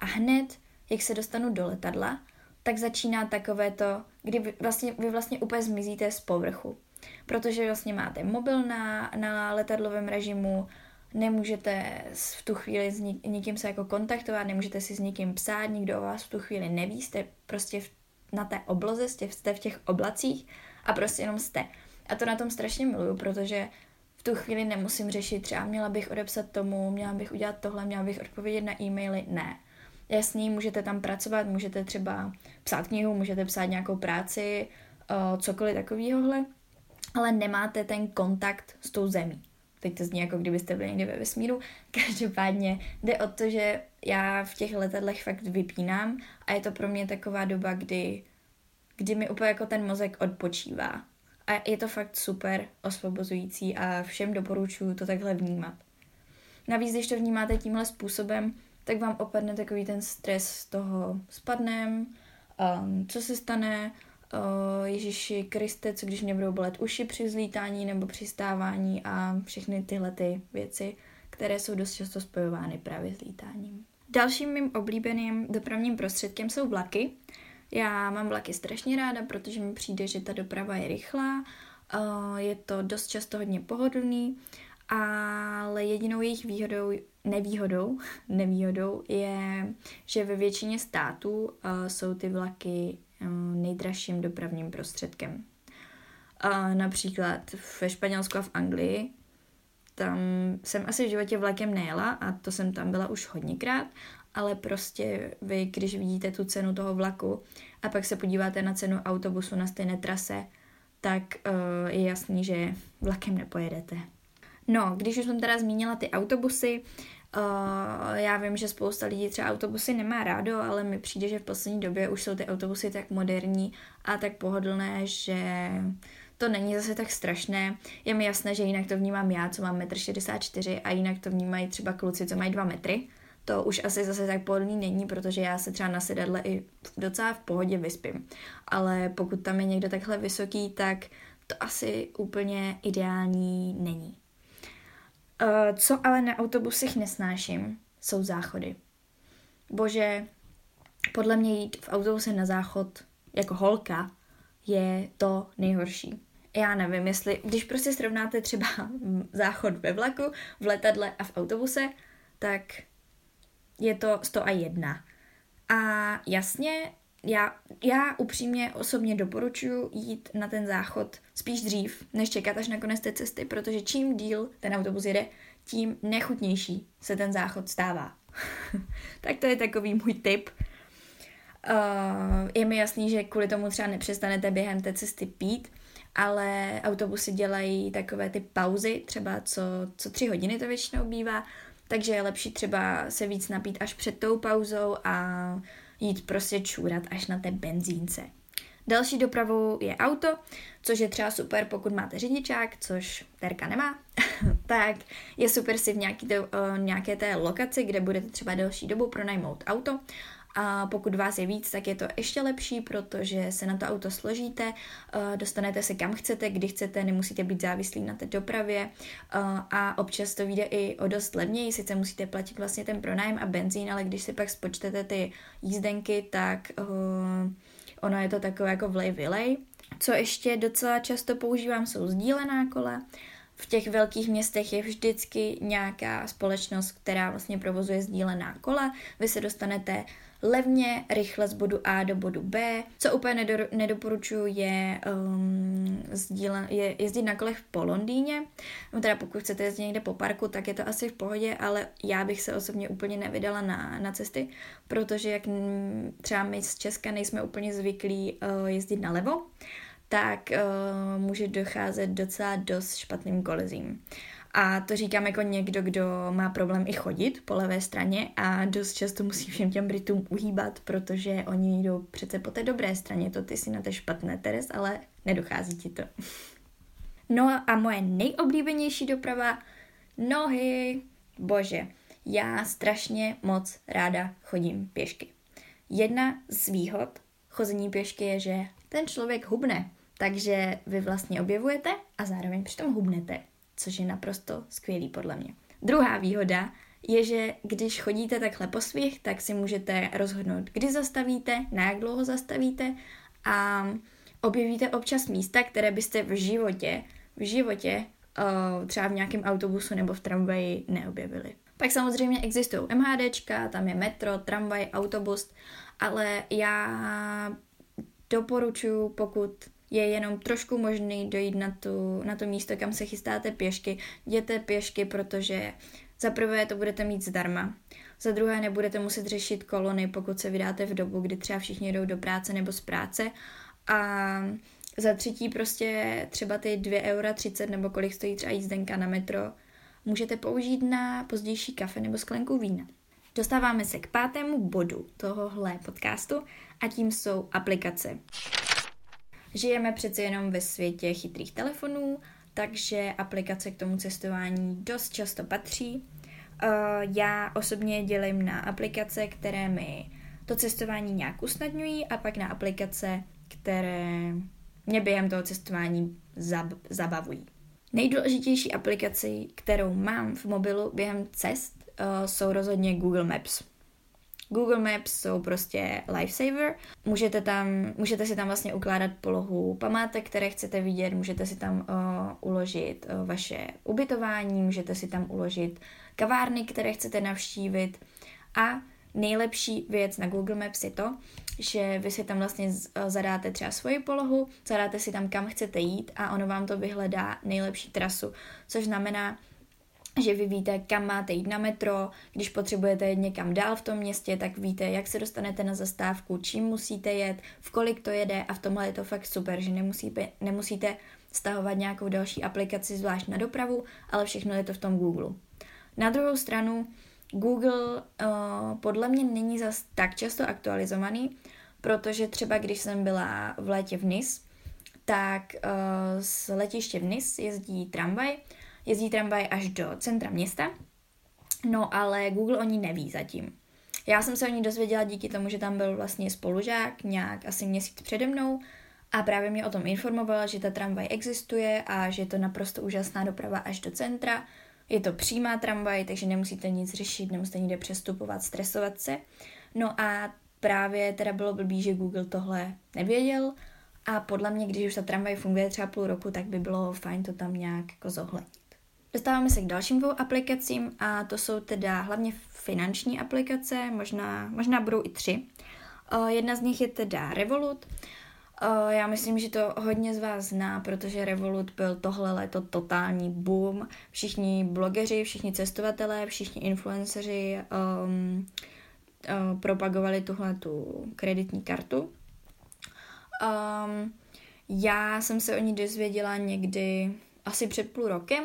a hned, jak se dostanu do letadla, tak začíná takové to, kdy vy vlastně, vy vlastně úplně zmizíte z povrchu. Protože vlastně máte mobil na, na letadlovém režimu, nemůžete v tu chvíli s nikým se jako kontaktovat, nemůžete si s nikým psát, nikdo o vás v tu chvíli neví, jste prostě v, na té obloze, jste, jste v těch oblacích a prostě jenom jste. A to na tom strašně miluju, protože v tu chvíli nemusím řešit, třeba měla bych odepsat tomu, měla bych udělat tohle, měla bych odpovědět na e-maily, ne. Jasný, můžete tam pracovat, můžete třeba psát knihu, můžete psát nějakou práci, uh, cokoliv takového, ale nemáte ten kontakt s tou zemí. Teď to zní jako kdybyste byli někde ve vesmíru. Každopádně jde o to, že já v těch letadlech fakt vypínám a je to pro mě taková doba, kdy, kdy mi úplně jako ten mozek odpočívá. A je to fakt super osvobozující a všem doporučuji to takhle vnímat. Navíc, když to vnímáte tímhle způsobem, tak vám opadne takový ten stres z toho spadnem, um, co se stane, uh, Ježíši Kriste, co když mě budou bolet uši při zlítání nebo při stávání a všechny tyhle ty věci, které jsou dost často spojovány právě s lítáním. Dalším mým oblíbeným dopravním prostředkem jsou vlaky. Já mám vlaky strašně ráda, protože mi přijde, že ta doprava je rychlá, uh, je to dost často hodně pohodlný ale jedinou jejich výhodou, nevýhodou, nevýhodou je, že ve většině států uh, jsou ty vlaky uh, nejdražším dopravním prostředkem. Uh, například ve Španělsku a v Anglii tam jsem asi v životě vlakem nejela a to jsem tam byla už hodněkrát, ale prostě vy, když vidíte tu cenu toho vlaku a pak se podíváte na cenu autobusu na stejné trase, tak uh, je jasný, že vlakem nepojedete. No, když už jsem teda zmínila ty autobusy, uh, já vím, že spousta lidí třeba autobusy nemá rádo, ale mi přijde, že v poslední době už jsou ty autobusy tak moderní a tak pohodlné, že to není zase tak strašné. Je mi jasné, že jinak to vnímám já, co mám 1,64 m a jinak to vnímají třeba kluci, co mají 2 metry. To už asi zase tak pohodlný není, protože já se třeba na sedadle i docela v pohodě vyspím. Ale pokud tam je někdo takhle vysoký, tak to asi úplně ideální není. Uh, co ale na autobusech nesnáším, jsou záchody. Bože, podle mě jít v autobuse na záchod jako holka je to nejhorší. Já nevím, jestli, když prostě srovnáte třeba záchod ve vlaku, v letadle a v autobuse, tak je to 101. A jasně, já, já upřímně osobně doporučuji jít na ten záchod spíš dřív, než čekat až na konec té cesty, protože čím díl ten autobus jede, tím nechutnější se ten záchod stává. tak to je takový můj tip. Uh, je mi jasný, že kvůli tomu třeba nepřestanete během té cesty pít, ale autobusy dělají takové ty pauzy, třeba co, co tři hodiny to většinou bývá, takže je lepší třeba se víc napít až před tou pauzou a jít prostě čůrat až na té benzínce. Další dopravou je auto, což je třeba super, pokud máte řidičák, což Terka nemá, tak je super si v nějaký to, uh, nějaké té lokaci, kde budete třeba delší dobu pronajmout auto a pokud vás je víc, tak je to ještě lepší, protože se na to auto složíte, uh, dostanete se kam chcete, kdy chcete, nemusíte být závislí na té dopravě uh, a občas to vyjde i o dost levněji, sice musíte platit vlastně ten pronájem a benzín, ale když si pak spočtete ty jízdenky, tak uh, ono je to takové jako vlej vylej. Co ještě docela často používám, jsou sdílená kola. V těch velkých městech je vždycky nějaká společnost, která vlastně provozuje sdílená kola. Vy se dostanete levně, rychle z bodu A do bodu B. Co úplně nedo, nedoporučuji je, um, sdílen, je jezdit na kolech po Londýně. No teda pokud chcete jezdit někde po parku, tak je to asi v pohodě, ale já bych se osobně úplně nevydala na, na cesty, protože jak třeba my z Česka nejsme úplně zvyklí uh, jezdit na levo, tak uh, může docházet docela dost špatným kolizím. A to říkám jako někdo, kdo má problém i chodit po levé straně a dost často musí všem těm Britům uhýbat, protože oni jdou přece po té dobré straně, to ty si na té špatné, Teres, ale nedochází ti to. No a moje nejoblíbenější doprava, nohy. Bože, já strašně moc ráda chodím pěšky. Jedna z výhod chození pěšky je, že ten člověk hubne, takže vy vlastně objevujete a zároveň přitom hubnete což je naprosto skvělý podle mě. Druhá výhoda je, že když chodíte takhle po svých, tak si můžete rozhodnout, kdy zastavíte, na jak dlouho zastavíte a objevíte občas místa, které byste v životě, v životě uh, třeba v nějakém autobusu nebo v tramvaji neobjevili. Pak samozřejmě existují MHDčka, tam je metro, tramvaj, autobus, ale já doporučuji, pokud je jenom trošku možný dojít na, tu, na to místo, kam se chystáte pěšky. Jděte pěšky, protože za prvé to budete mít zdarma, za druhé nebudete muset řešit kolony, pokud se vydáte v dobu, kdy třeba všichni jdou do práce nebo z práce a za třetí prostě třeba ty 2,30 eura nebo kolik stojí třeba jízdenka na metro můžete použít na pozdější kafe nebo sklenku vína. Dostáváme se k pátému bodu tohohle podcastu a tím jsou aplikace. Žijeme přece jenom ve světě chytrých telefonů, takže aplikace k tomu cestování dost často patří. Uh, já osobně dělím na aplikace, které mi to cestování nějak usnadňují a pak na aplikace, které mě během toho cestování zab- zabavují. Nejdůležitější aplikací, kterou mám v mobilu během cest, uh, jsou rozhodně Google Maps. Google Maps jsou prostě lifesaver. Můžete, tam, můžete si tam vlastně ukládat polohu památek, které chcete vidět, můžete si tam uh, uložit uh, vaše ubytování, můžete si tam uložit kavárny, které chcete navštívit a nejlepší věc na Google Maps je to, že vy si tam vlastně zadáte třeba svoji polohu, zadáte si tam, kam chcete jít a ono vám to vyhledá nejlepší trasu, což znamená, že vy víte, kam máte jít na metro, když potřebujete jít někam dál v tom městě, tak víte, jak se dostanete na zastávku, čím musíte jet, v kolik to jede a v tomhle je to fakt super, že nemusíte, nemusíte stahovat nějakou další aplikaci zvlášť na dopravu, ale všechno je to v tom Google. Na druhou stranu, Google uh, podle mě není zas tak často aktualizovaný, protože třeba když jsem byla v létě v Nice, tak uh, z letiště v Nice jezdí tramvaj, jezdí tramvaj až do centra města, no ale Google o ní neví zatím. Já jsem se o ní dozvěděla díky tomu, že tam byl vlastně spolužák nějak asi měsíc přede mnou a právě mě o tom informovala, že ta tramvaj existuje a že je to naprosto úžasná doprava až do centra, je to přímá tramvaj, takže nemusíte nic řešit, nemusíte nikde přestupovat, stresovat se. No a právě teda bylo blbý, že Google tohle nevěděl a podle mě, když už ta tramvaj funguje třeba půl roku, tak by bylo fajn to tam nějak jako zohlednit. Dostáváme se k dalším dvou aplikacím a to jsou teda hlavně finanční aplikace, možná, možná budou i tři. Jedna z nich je teda Revolut, Uh, já myslím, že to hodně z vás zná, protože Revolut byl tohle léto totální boom. Všichni blogeři, všichni cestovatelé, všichni influenceři um, uh, propagovali tuhle tu kreditní kartu. Um, já jsem se o ní dozvěděla někdy asi před půl rokem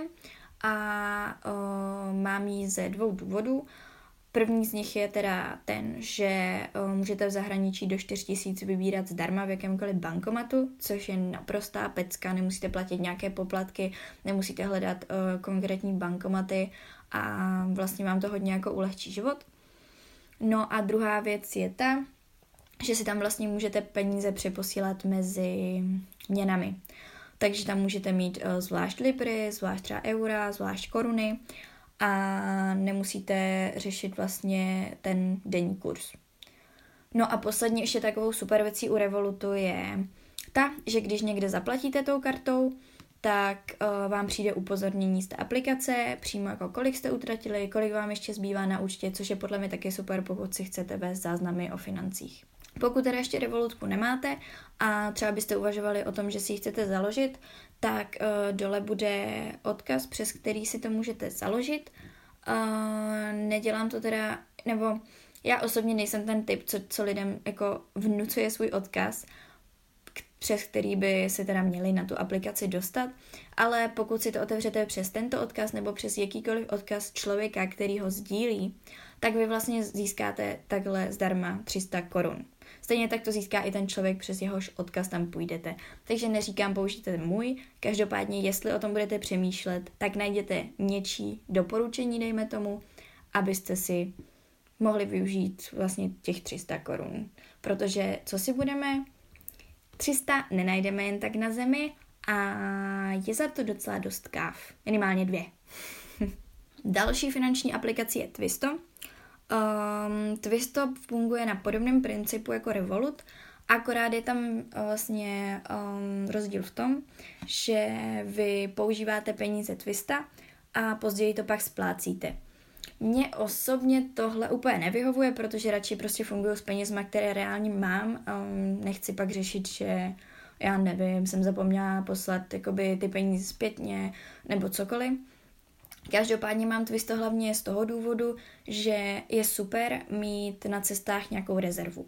a uh, mám ji ze dvou důvodů. První z nich je teda ten, že uh, můžete v zahraničí do 4000 vybírat zdarma v jakémkoliv bankomatu, což je naprostá pecka, nemusíte platit nějaké poplatky, nemusíte hledat uh, konkrétní bankomaty a vlastně vám to hodně jako ulehčí život. No a druhá věc je ta, že si tam vlastně můžete peníze přeposílat mezi měnami. Takže tam můžete mít uh, zvlášť libry, zvlášť třeba eura, zvlášť koruny a nemusíte řešit vlastně ten denní kurz. No a poslední ještě takovou super věcí u Revolutu je ta, že když někde zaplatíte tou kartou, tak uh, vám přijde upozornění z té aplikace, přímo jako kolik jste utratili, kolik vám ještě zbývá na účtě, což je podle mě taky super, pokud si chcete vést záznamy o financích. Pokud teda ještě Revolutku nemáte a třeba byste uvažovali o tom, že si ji chcete založit, tak uh, dole bude odkaz, přes který si to můžete založit. Uh, nedělám to teda, nebo já osobně nejsem ten typ, co, co lidem jako vnucuje svůj odkaz, přes který by se teda měli na tu aplikaci dostat, ale pokud si to otevřete přes tento odkaz nebo přes jakýkoliv odkaz člověka, který ho sdílí, tak vy vlastně získáte takhle zdarma 300 korun. Stejně tak to získá i ten člověk, přes jehož odkaz tam půjdete. Takže neříkám použijte můj, každopádně jestli o tom budete přemýšlet, tak najděte něčí doporučení, dejme tomu, abyste si mohli využít vlastně těch 300 korun. Protože co si budeme, 300 nenajdeme jen tak na zemi a je za to docela dost káv. Minimálně dvě. Další finanční aplikací je Twisto. Um, Twisto funguje na podobném principu jako Revolut, akorát je tam uh, vlastně um, rozdíl v tom, že vy používáte peníze Twista a později to pak splácíte. Mně osobně tohle úplně nevyhovuje, protože radši prostě fungují s penězma, které reálně mám. Um, nechci pak řešit, že já nevím, jsem zapomněla poslat jakoby, ty peníze zpětně nebo cokoliv. Každopádně mám Twisto hlavně z toho důvodu, že je super mít na cestách nějakou rezervu.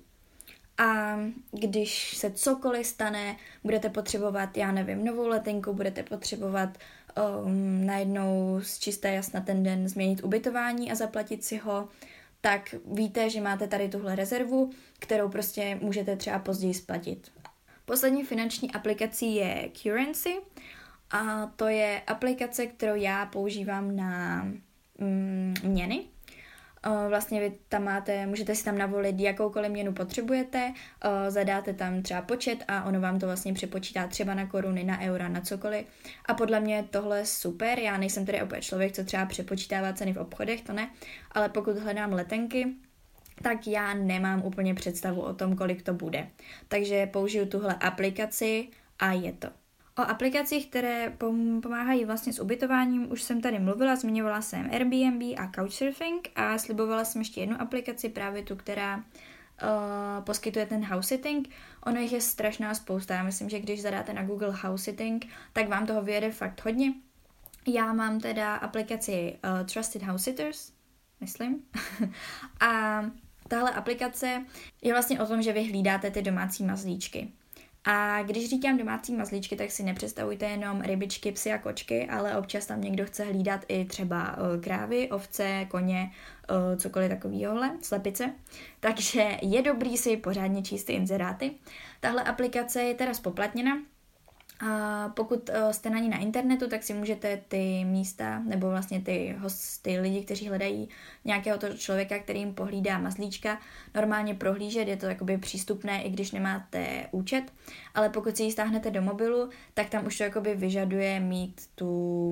A když se cokoliv stane, budete potřebovat, já nevím, novou letenku, budete potřebovat um, najednou z čisté jasna ten den změnit ubytování a zaplatit si ho, tak víte, že máte tady tuhle rezervu, kterou prostě můžete třeba později splatit. Poslední finanční aplikací je Currency a to je aplikace, kterou já používám na mm, měny. Vlastně vy tam máte, můžete si tam navolit jakoukoliv měnu potřebujete, zadáte tam třeba počet a ono vám to vlastně přepočítá třeba na koruny, na eura, na cokoliv. A podle mě tohle je super, já nejsem tedy opět člověk, co třeba přepočítává ceny v obchodech, to ne, ale pokud hledám letenky, tak já nemám úplně představu o tom, kolik to bude. Takže použiju tuhle aplikaci a je to. O aplikacích, které pomáhají vlastně s ubytováním, už jsem tady mluvila, zmiňovala jsem Airbnb a Couchsurfing a slibovala jsem ještě jednu aplikaci, právě tu, která uh, poskytuje ten house sitting. Ono jich je strašná spousta. Já myslím, že když zadáte na Google house sitting, tak vám toho vyjede fakt hodně. Já mám teda aplikaci uh, Trusted House Sitters, myslím. a tahle aplikace je vlastně o tom, že vy hlídáte ty domácí mazlíčky. A když říkám domácí mazlíčky, tak si nepředstavujte jenom rybičky, psy a kočky, ale občas tam někdo chce hlídat i třeba uh, krávy, ovce, koně, uh, cokoliv takového, slepice. Takže je dobrý si pořádně číst ty inzeráty. Tahle aplikace je teda spoplatněna, a pokud uh, jste na ní na internetu, tak si můžete ty místa, nebo vlastně ty hosty, lidi, kteří hledají nějakého toho člověka, který jim pohlídá mazlíčka, normálně prohlížet, je to jakoby přístupné, i když nemáte účet, ale pokud si ji stáhnete do mobilu, tak tam už to jakoby vyžaduje mít tu,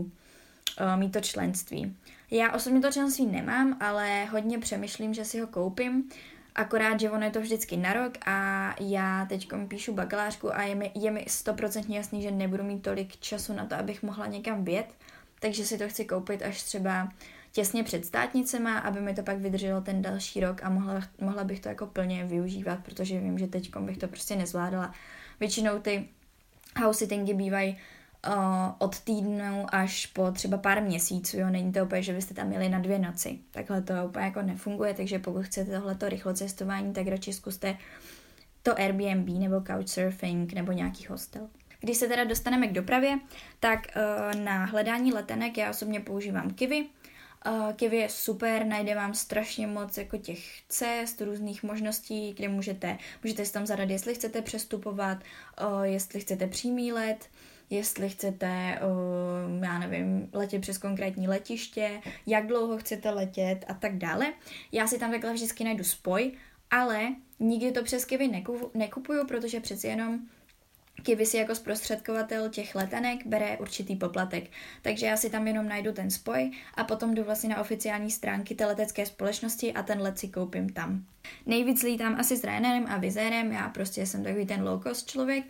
uh, mít to členství. Já osobně to členství nemám, ale hodně přemýšlím, že si ho koupím, Akorát, že ono je to vždycky na rok a já teď píšu bakalářku a je mi, je mi 100% jasný, že nebudu mít tolik času na to, abych mohla někam vjet, takže si to chci koupit až třeba těsně před státnicema, aby mi to pak vydrželo ten další rok a mohla, mohla bych to jako plně využívat, protože vím, že teď bych to prostě nezvládala. Většinou ty house sittingy bývají uh, od týdnu až po třeba pár měsíců, jo, není to úplně, že byste tam měli na dvě noci. Takhle to úplně jako nefunguje, takže pokud chcete tohleto rychlo cestování, tak radši zkuste to Airbnb nebo Couchsurfing nebo nějaký hostel. Když se teda dostaneme k dopravě, tak uh, na hledání letenek já osobně používám Kiwi. Uh, Kiwi je super, najde vám strašně moc jako těch cest, různých možností, kde můžete, můžete si tam zadat, jestli chcete přestupovat, uh, jestli chcete přímý let, jestli chcete, uh, já nevím, letět přes konkrétní letiště, jak dlouho chcete letět a tak dále. Já si tam takhle vždycky najdu spoj, ale nikdy to přes Kivy nekupuju, protože přeci jenom Kivy si jako zprostředkovatel těch letenek bere určitý poplatek. Takže já si tam jenom najdu ten spoj a potom jdu vlastně na oficiální stránky té letecké společnosti a ten let si koupím tam. Nejvíc lítám asi s Ryanairem a Vizérem, já prostě jsem takový ten low cost člověk,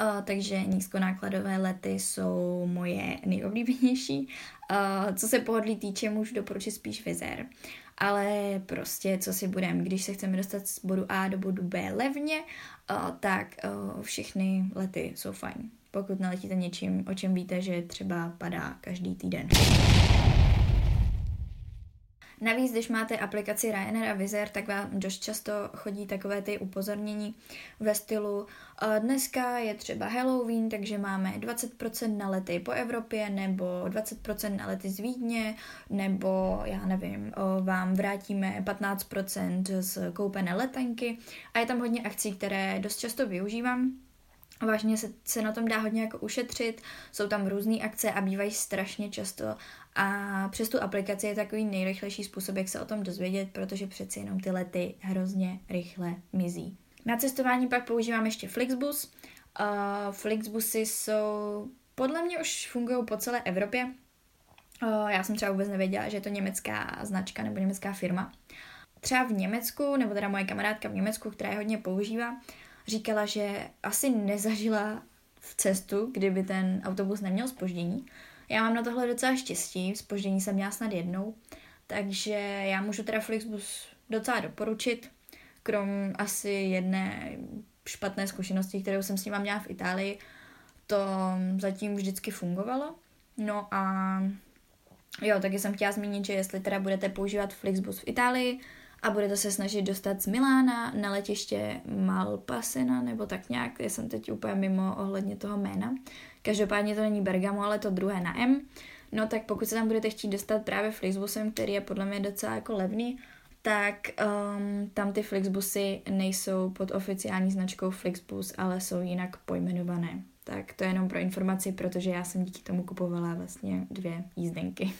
uh, takže nízkonákladové lety jsou moje nejoblíbenější. Uh, co se pohodlí týče, můžu doporučit spíš Vizér ale prostě co si budem, když se chceme dostat z bodu A do bodu B levně, uh, tak uh, všechny lety jsou fajn. Pokud naletíte něčím, o čem víte, že třeba padá každý týden. Navíc, když máte aplikaci Ryanair a Vizer, tak vám dost často chodí takové ty upozornění ve stylu dneska je třeba Halloween, takže máme 20% na lety po Evropě, nebo 20% na lety z Vídně, nebo já nevím, vám vrátíme 15% z koupené letenky. A je tam hodně akcí, které dost často využívám, Vážně se, se na tom dá hodně jako ušetřit, jsou tam různé akce a bývají strašně často a přes tu aplikaci je takový nejrychlejší způsob, jak se o tom dozvědět, protože přeci jenom ty lety hrozně rychle mizí. Na cestování pak používám ještě Flixbus. Uh, Flixbusy jsou, podle mě už fungují po celé Evropě. Uh, já jsem třeba vůbec nevěděla, že je to německá značka nebo německá firma. Třeba v Německu, nebo teda moje kamarádka v Německu, která je hodně používá, říkala, že asi nezažila v cestu, kdyby ten autobus neměl spoždění. Já mám na tohle docela štěstí, spoždění jsem měla snad jednou, takže já můžu teda Flixbus docela doporučit, krom asi jedné špatné zkušenosti, kterou jsem s ním měla v Itálii, to zatím vždycky fungovalo. No a jo, taky jsem chtěla zmínit, že jestli teda budete používat Flixbus v Itálii, a budete se snažit dostat z Milána na letiště Malpasina, nebo tak nějak, já jsem teď úplně mimo ohledně toho jména. Každopádně to není Bergamo, ale to druhé na M. No tak pokud se tam budete chtít dostat právě Flixbusem, který je podle mě docela jako levný, tak um, tam ty Flixbusy nejsou pod oficiální značkou Flixbus, ale jsou jinak pojmenované. Tak to je jenom pro informaci, protože já jsem díky tomu kupovala vlastně dvě jízdenky.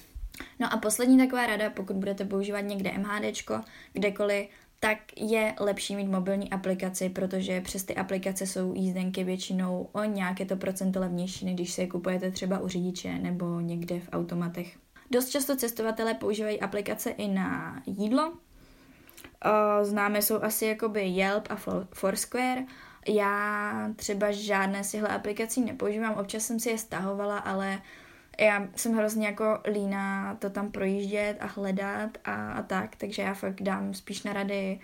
No a poslední taková rada, pokud budete používat někde MHDčko, kdekoliv, tak je lepší mít mobilní aplikaci, protože přes ty aplikace jsou jízdenky většinou o nějaké to procento levnější, než když si je kupujete třeba u řidiče nebo někde v automatech. Dost často cestovatelé používají aplikace i na jídlo. známe jsou asi jakoby Yelp a Foursquare. Já třeba žádné z těchto aplikací nepoužívám, občas jsem si je stahovala, ale já jsem hrozně jako líná to tam projíždět a hledat a, a tak, takže já fakt dám spíš na rady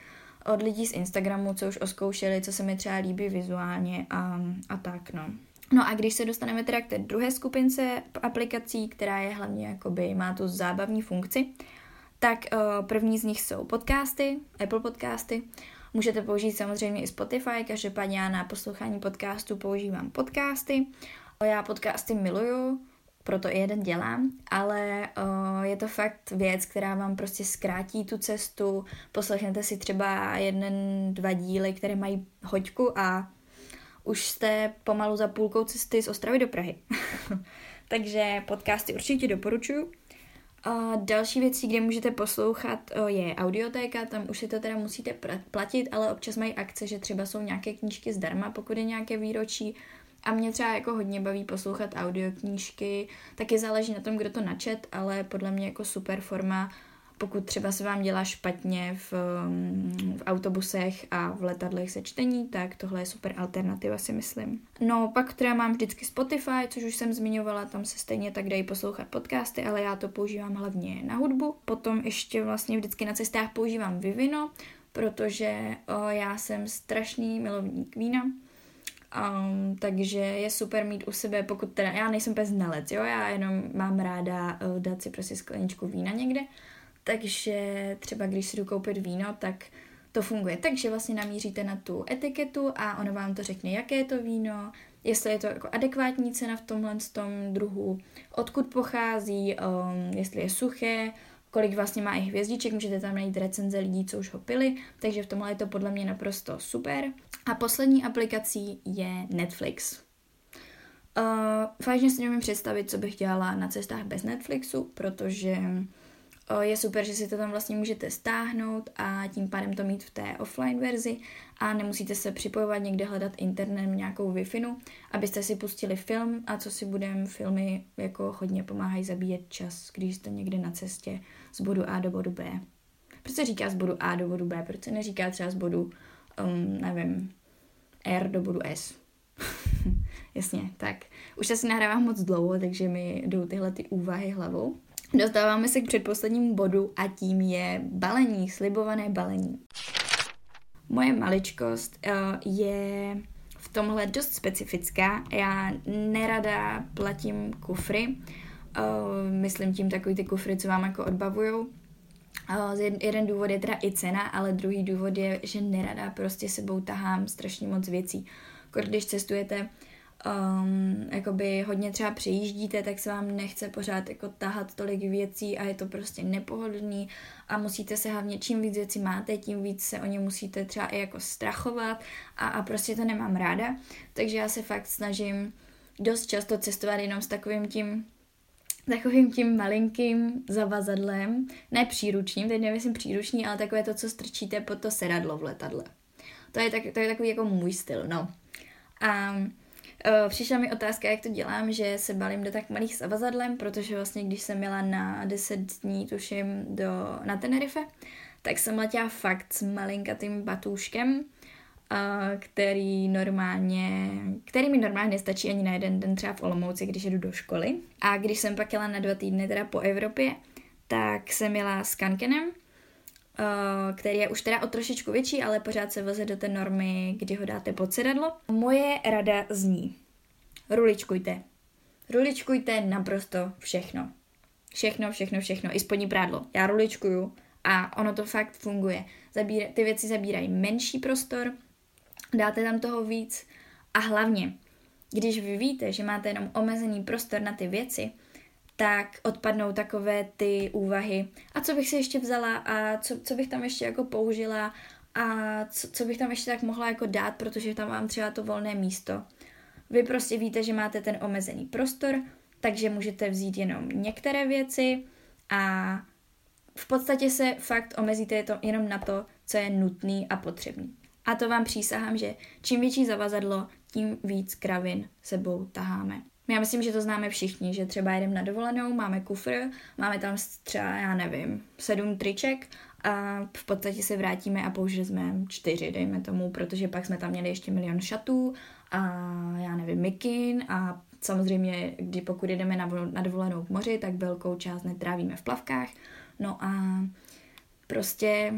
od lidí z Instagramu, co už oskoušeli, co se mi třeba líbí vizuálně a, a tak, no. No a když se dostaneme teda k té druhé skupince aplikací, která je hlavně jakoby, má tu zábavní funkci, tak uh, první z nich jsou podcasty, Apple podcasty. Můžete použít samozřejmě i Spotify, každopádně já na poslouchání podcastu používám podcasty. Já podcasty miluju, proto i jeden dělám, ale uh, je to fakt věc, která vám prostě zkrátí tu cestu, poslechněte si třeba jeden, dva díly, které mají hoďku a už jste pomalu za půlkou cesty z Ostravy do Prahy. Takže podcasty určitě doporučuji. A další věcí, kde můžete poslouchat, je audiotéka, tam už si to teda musíte platit, ale občas mají akce, že třeba jsou nějaké knížky zdarma, pokud je nějaké výročí. A mě třeba jako hodně baví poslouchat audioknížky, taky záleží na tom, kdo to načet, ale podle mě jako super forma pokud třeba se vám dělá špatně v, mm, v autobusech a v letadlech se čtení, tak tohle je super alternativa, si myslím. No, pak teda mám vždycky Spotify, což už jsem zmiňovala, tam se stejně tak dají poslouchat podcasty, ale já to používám hlavně na hudbu. Potom ještě vlastně vždycky na cestách používám Vivino, protože o, já jsem strašný milovník vína. Um, takže je super mít u sebe, pokud teda, já nejsem bez znalec, jo, já jenom mám ráda uh, dát si prostě skleničku vína někde, takže třeba když si jdu koupit víno, tak to funguje. Tak, že vlastně namíříte na tu etiketu a ono vám to řekne, jaké je to víno, jestli je to jako adekvátní cena v tomhle tom druhu, odkud pochází, um, jestli je suché, kolik vlastně má i hvězdiček, můžete tam najít recenze lidí, co už ho pili, takže v tomhle je to podle mě naprosto super. A poslední aplikací je Netflix. Uh, vážně si nevím představit, co bych dělala na cestách bez Netflixu, protože je super, že si to tam vlastně můžete stáhnout a tím pádem to mít v té offline verzi a nemusíte se připojovat někde hledat internet nějakou wi abyste si pustili film a co si budeme, filmy jako hodně pomáhají zabíjet čas, když jste někde na cestě z bodu A do bodu B. Proč se říká z bodu A do bodu B? Proč se neříká třeba z bodu, um, nevím, R do bodu S? Jasně, tak. Už asi nahrávám moc dlouho, takže mi jdou tyhle ty úvahy hlavou. Dostáváme se k předposlednímu bodu a tím je balení, slibované balení. Moje maličkost uh, je v tomhle dost specifická. Já nerada platím kufry, uh, myslím tím takový ty kufry, co vám jako odbavujou. Uh, jeden důvod je teda i cena, ale druhý důvod je, že nerada prostě sebou tahám strašně moc věcí. Když cestujete um, jakoby hodně třeba přejíždíte, tak se vám nechce pořád jako tahat tolik věcí a je to prostě nepohodlný a musíte se hlavně, čím víc věcí máte, tím víc se o ně musíte třeba i jako strachovat a, a prostě to nemám ráda, takže já se fakt snažím dost často cestovat jenom s takovým tím takovým tím malinkým zavazadlem, ne příručním, teď nemyslím příruční, ale takové to, co strčíte pod to sedadlo v letadle. To je, tak, to je takový jako můj styl, no. A Uh, přišla mi otázka, jak to dělám, že se balím do tak malých zavazadlem, protože vlastně když jsem měla na 10 dní, tuším, do, na Tenerife, tak jsem letěla fakt s malinkatým batůškem, uh, který normálně, který mi normálně nestačí ani na jeden den třeba v Olomouci, když jdu do školy. A když jsem pak jela na dva týdny teda po Evropě, tak jsem jela s Kankenem, který je už teda o trošičku větší, ale pořád se veze do té normy, kdy ho dáte pod sedadlo. Moje rada zní, ruličkujte. Ruličkujte naprosto všechno. Všechno, všechno, všechno. I spodní prádlo. Já ruličkuju a ono to fakt funguje. Zabíra, ty věci zabírají menší prostor, dáte tam toho víc a hlavně, když vy víte, že máte jenom omezený prostor na ty věci, tak odpadnou takové ty úvahy. A co bych si ještě vzala a co, co bych tam ještě jako použila a co, co bych tam ještě tak mohla jako dát, protože tam mám třeba to volné místo. Vy prostě víte, že máte ten omezený prostor, takže můžete vzít jenom některé věci a v podstatě se fakt omezíte to jenom na to, co je nutný a potřebný. A to vám přísahám, že čím větší zavazadlo, tím víc kravin sebou taháme. Já myslím, že to známe všichni, že třeba jedeme na dovolenou, máme kufr, máme tam třeba, já nevím, sedm triček a v podstatě se vrátíme a použili jsme čtyři, dejme tomu, protože pak jsme tam měli ještě milion šatů a já nevím, mikin a samozřejmě, kdy pokud jdeme na, na dovolenou k moři, tak velkou část netrávíme v plavkách. No a prostě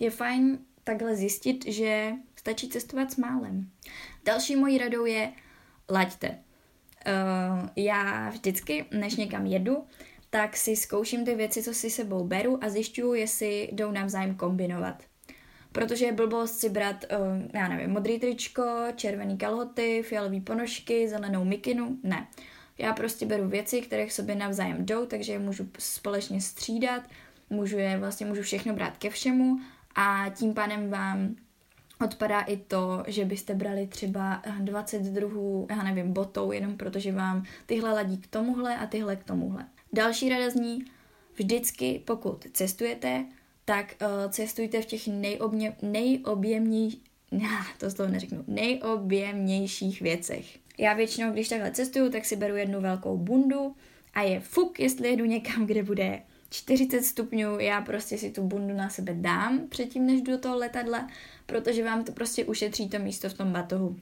je fajn takhle zjistit, že stačí cestovat s málem. Další mojí radou je laďte. Uh, já vždycky, než někam jedu, tak si zkouším ty věci, co si sebou beru a zjišťuju, jestli jdou navzájem kombinovat. Protože je blbost si brát, uh, já nevím, modrý tričko, červený kalhoty, fialové ponožky, zelenou mikinu, ne. Já prostě beru věci, které k sobě navzájem jdou, takže je můžu společně střídat, můžu je vlastně můžu všechno brát ke všemu a tím pádem vám odpadá i to, že byste brali třeba 20 druhů, já nevím, botou, jenom protože vám tyhle ladí k tomuhle a tyhle k tomuhle. Další rada zní, vždycky pokud cestujete, tak uh, cestujte v těch nejobně, nejobjemnějších, to toho neřeknu, nejobjemnějších věcech. Já většinou, když takhle cestuju, tak si beru jednu velkou bundu a je fuk, jestli jedu někam, kde bude 40 stupňů, já prostě si tu bundu na sebe dám předtím, než jdu do toho letadla, protože vám to prostě ušetří to místo v tom batohu.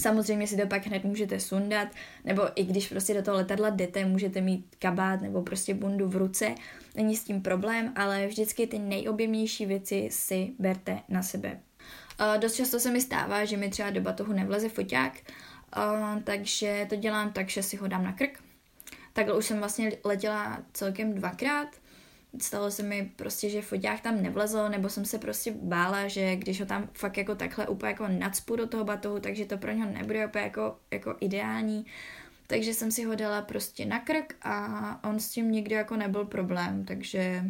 Samozřejmě si to pak hned můžete sundat, nebo i když prostě do toho letadla jdete, můžete mít kabát nebo prostě bundu v ruce, není s tím problém, ale vždycky ty nejobjemnější věci si berte na sebe. Uh, dost často se mi stává, že mi třeba do batohu nevleze foťák, uh, takže to dělám tak, že si ho dám na krk. Takhle už jsem vlastně letěla celkem dvakrát, stalo se mi prostě, že foťák tam nevlezl, nebo jsem se prostě bála, že když ho tam fakt jako takhle úplně jako nadspu do toho batohu, takže to pro něho nebude úplně jako, jako ideální. Takže jsem si ho dala prostě na krk a on s tím nikdy jako nebyl problém, takže,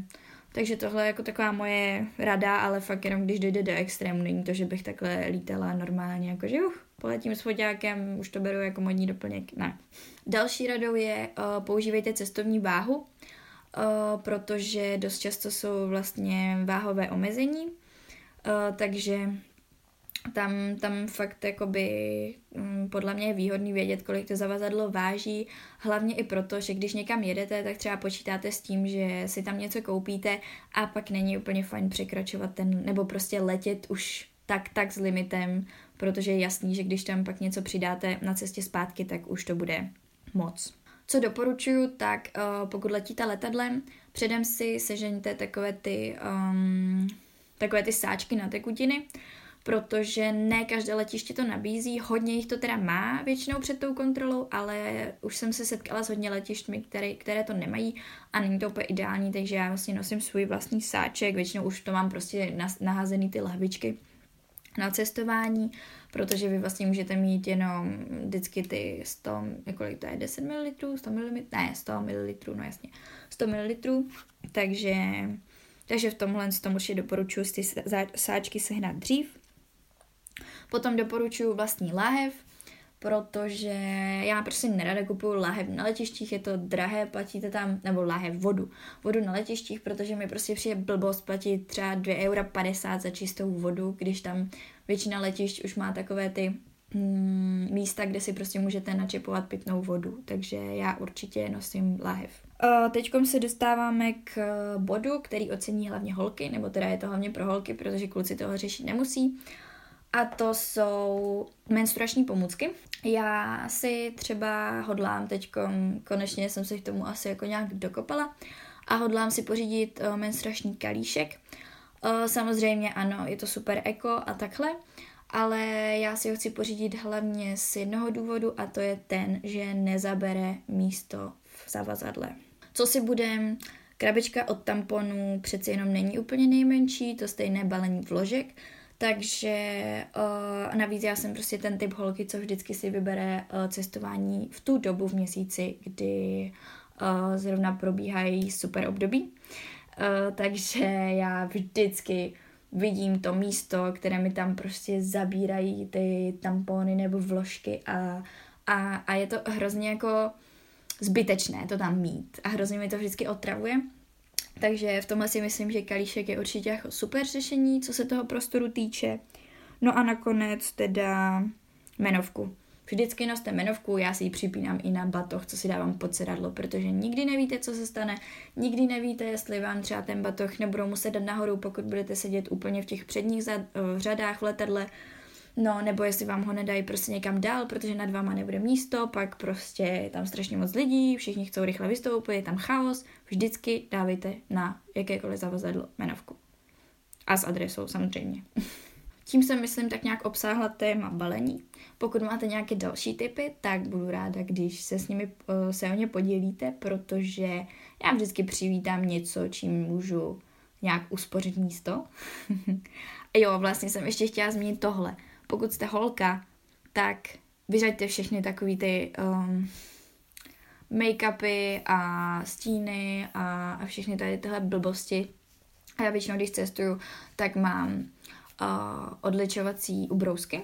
takže tohle je jako taková moje rada, ale fakt jenom když dojde do extrému, není to, že bych takhle lítala normálně, jako že uh, poletím s foťákem, už to beru jako modní doplněk, ne. Další radou je uh, používejte cestovní váhu, protože dost často jsou vlastně váhové omezení, uh, takže tam, tam fakt jakoby um, podle mě je výhodný vědět, kolik to zavazadlo váží, hlavně i proto, že když někam jedete, tak třeba počítáte s tím, že si tam něco koupíte a pak není úplně fajn překračovat ten, nebo prostě letět už tak, tak s limitem, protože je jasný, že když tam pak něco přidáte na cestě zpátky, tak už to bude moc. Co doporučuju, tak uh, pokud letíte letadlem, předem si sežeňte takové ty, um, takové ty sáčky na tekutiny, protože ne každé letiště to nabízí, hodně jich to teda má většinou před tou kontrolou, ale už jsem se setkala s hodně letištmi, které, které to nemají a není to úplně ideální, takže já vlastně nosím svůj vlastní sáček, většinou už to mám prostě naházený ty lahvičky na cestování, protože vy vlastně můžete mít jenom vždycky ty 100, kolik to je, 10 ml, 100 ml, ne, 100 ml, no jasně, 100 ml, takže, takže v tomhle z tomu určitě doporučuji ty sáčky sehnat dřív. Potom doporučuji vlastní láhev, protože já prostě nerada kupuju láhev na letištích, je to drahé, platíte tam, nebo láhev vodu, vodu na letištích, protože mi prostě přijde blbost platit třeba 2,50 eura za čistou vodu, když tam většina letišť už má takové ty mm, místa, kde si prostě můžete načepovat pitnou vodu, takže já určitě nosím láhev. Teď se dostáváme k bodu, který ocení hlavně holky, nebo teda je to hlavně pro holky, protože kluci toho řešit nemusí a to jsou menstruační pomůcky. Já si třeba hodlám teď, konečně jsem se k tomu asi jako nějak dokopala a hodlám si pořídit uh, menstruační kalíšek. Uh, samozřejmě ano, je to super eko a takhle, ale já si ho chci pořídit hlavně z jednoho důvodu a to je ten, že nezabere místo v zavazadle. Co si budem, krabička od tamponů přeci jenom není úplně nejmenší, to stejné balení vložek, takže uh, navíc já jsem prostě ten typ holky, co vždycky si vybere uh, cestování v tu dobu v měsíci, kdy uh, zrovna probíhají super období. Uh, takže já vždycky vidím to místo, které mi tam prostě zabírají ty tampony nebo vložky a, a, a je to hrozně jako zbytečné to tam mít a hrozně mi to vždycky otravuje. Takže v tomhle si myslím, že kalíšek je určitě jako super řešení, co se toho prostoru týče. No a nakonec teda jmenovku. Vždycky noste menovku, já si ji připínám i na batoh, co si dávám pod sedadlo, protože nikdy nevíte, co se stane, nikdy nevíte, jestli vám třeba ten batoh nebudou muset dát nahoru, pokud budete sedět úplně v těch předních v řadách v letadle, No, nebo jestli vám ho nedají prostě někam dál, protože nad váma nebude místo, pak prostě je tam strašně moc lidí, všichni chcou rychle vystoupit, je tam chaos, vždycky dávejte na jakékoliv zavazadlo jmenovku. A s adresou samozřejmě. Tím jsem, myslím, tak nějak obsáhla téma balení. Pokud máte nějaké další typy, tak budu ráda, když se s nimi uh, se o ně podělíte, protože já vždycky přivítám něco, čím můžu nějak uspořit místo. jo, vlastně jsem ještě chtěla zmínit tohle pokud jste holka, tak vyřaďte všechny takový ty um, make-upy a stíny a, a všechny tady tyhle blbosti. A já většinou, když cestuju, tak mám uh, odličovací ubrousky,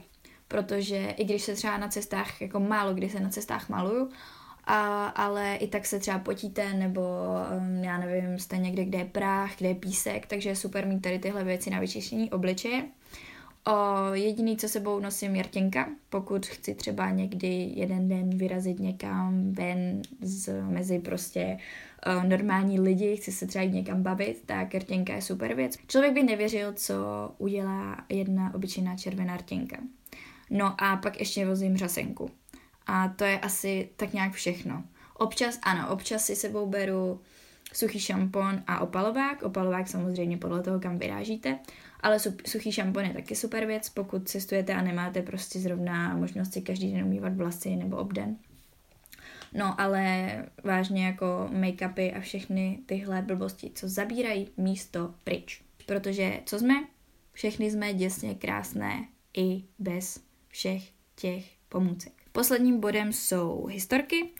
protože i když se třeba na cestách, jako málo kdy se na cestách maluju, a, ale i tak se třeba potíte, nebo um, já nevím, jste někde, kde je práh, kde je písek, takže je super mít tady tyhle věci na vyčištění obličeje. O, jediný, co sebou nosím, je rtěnka. Pokud chci třeba někdy jeden den vyrazit někam ven z, mezi prostě o, normální lidi, chci se třeba někam bavit, tak rtěnka je super věc. Člověk by nevěřil, co udělá jedna obyčejná červená rtěnka. No a pak ještě vozím řasenku. A to je asi tak nějak všechno. Občas, ano, občas si sebou beru suchý šampon a opalovák. Opalovák samozřejmě podle toho, kam vyrážíte. Ale suchý šampon je taky super věc, pokud cestujete a nemáte prostě zrovna možnost si každý den umývat vlasy nebo obden. No ale vážně jako make-upy a všechny tyhle blbosti, co zabírají místo pryč. Protože co jsme? Všechny jsme děsně krásné i bez všech těch pomůcek. Posledním bodem jsou historky.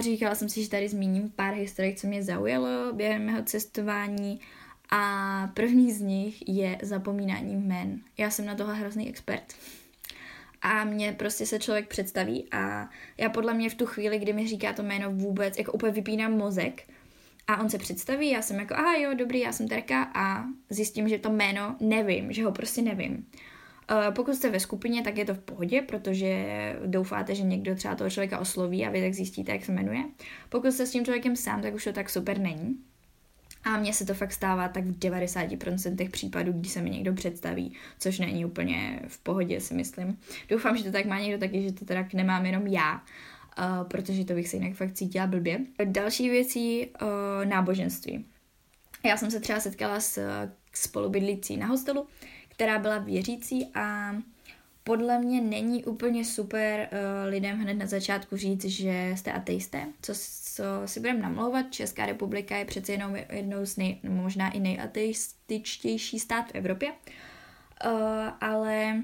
Říkala jsem si, že tady zmíním pár historik, co mě zaujalo během mého cestování a první z nich je zapomínání jmen. Já jsem na tohle hrozný expert. A mě prostě se člověk představí a já podle mě v tu chvíli, kdy mi říká to jméno vůbec, jako úplně vypínám mozek a on se představí, já jsem jako, aha jo, dobrý, já jsem Terka a zjistím, že to jméno nevím, že ho prostě nevím. Uh, pokud jste ve skupině, tak je to v pohodě, protože doufáte, že někdo třeba toho člověka osloví a vy tak zjistíte, jak se jmenuje. Pokud jste s tím člověkem sám, tak už to tak super není. A mně se to fakt stává tak v 90% případů, kdy se mi někdo představí, což není úplně v pohodě, si myslím. Doufám, že to tak má někdo taky, že to teda nemám jenom já, uh, protože to bych se jinak fakt cítila blbě. Další věcí uh, náboženství. Já jsem se třeba setkala s spolubydlící na hostelu, která byla věřící a podle mě není úplně super uh, lidem hned na začátku říct, že jste ateisté. Co, co si budeme namlouvat, Česká republika je přece jenom jednou z nej, možná i nejateističtější stát v Evropě. Uh, ale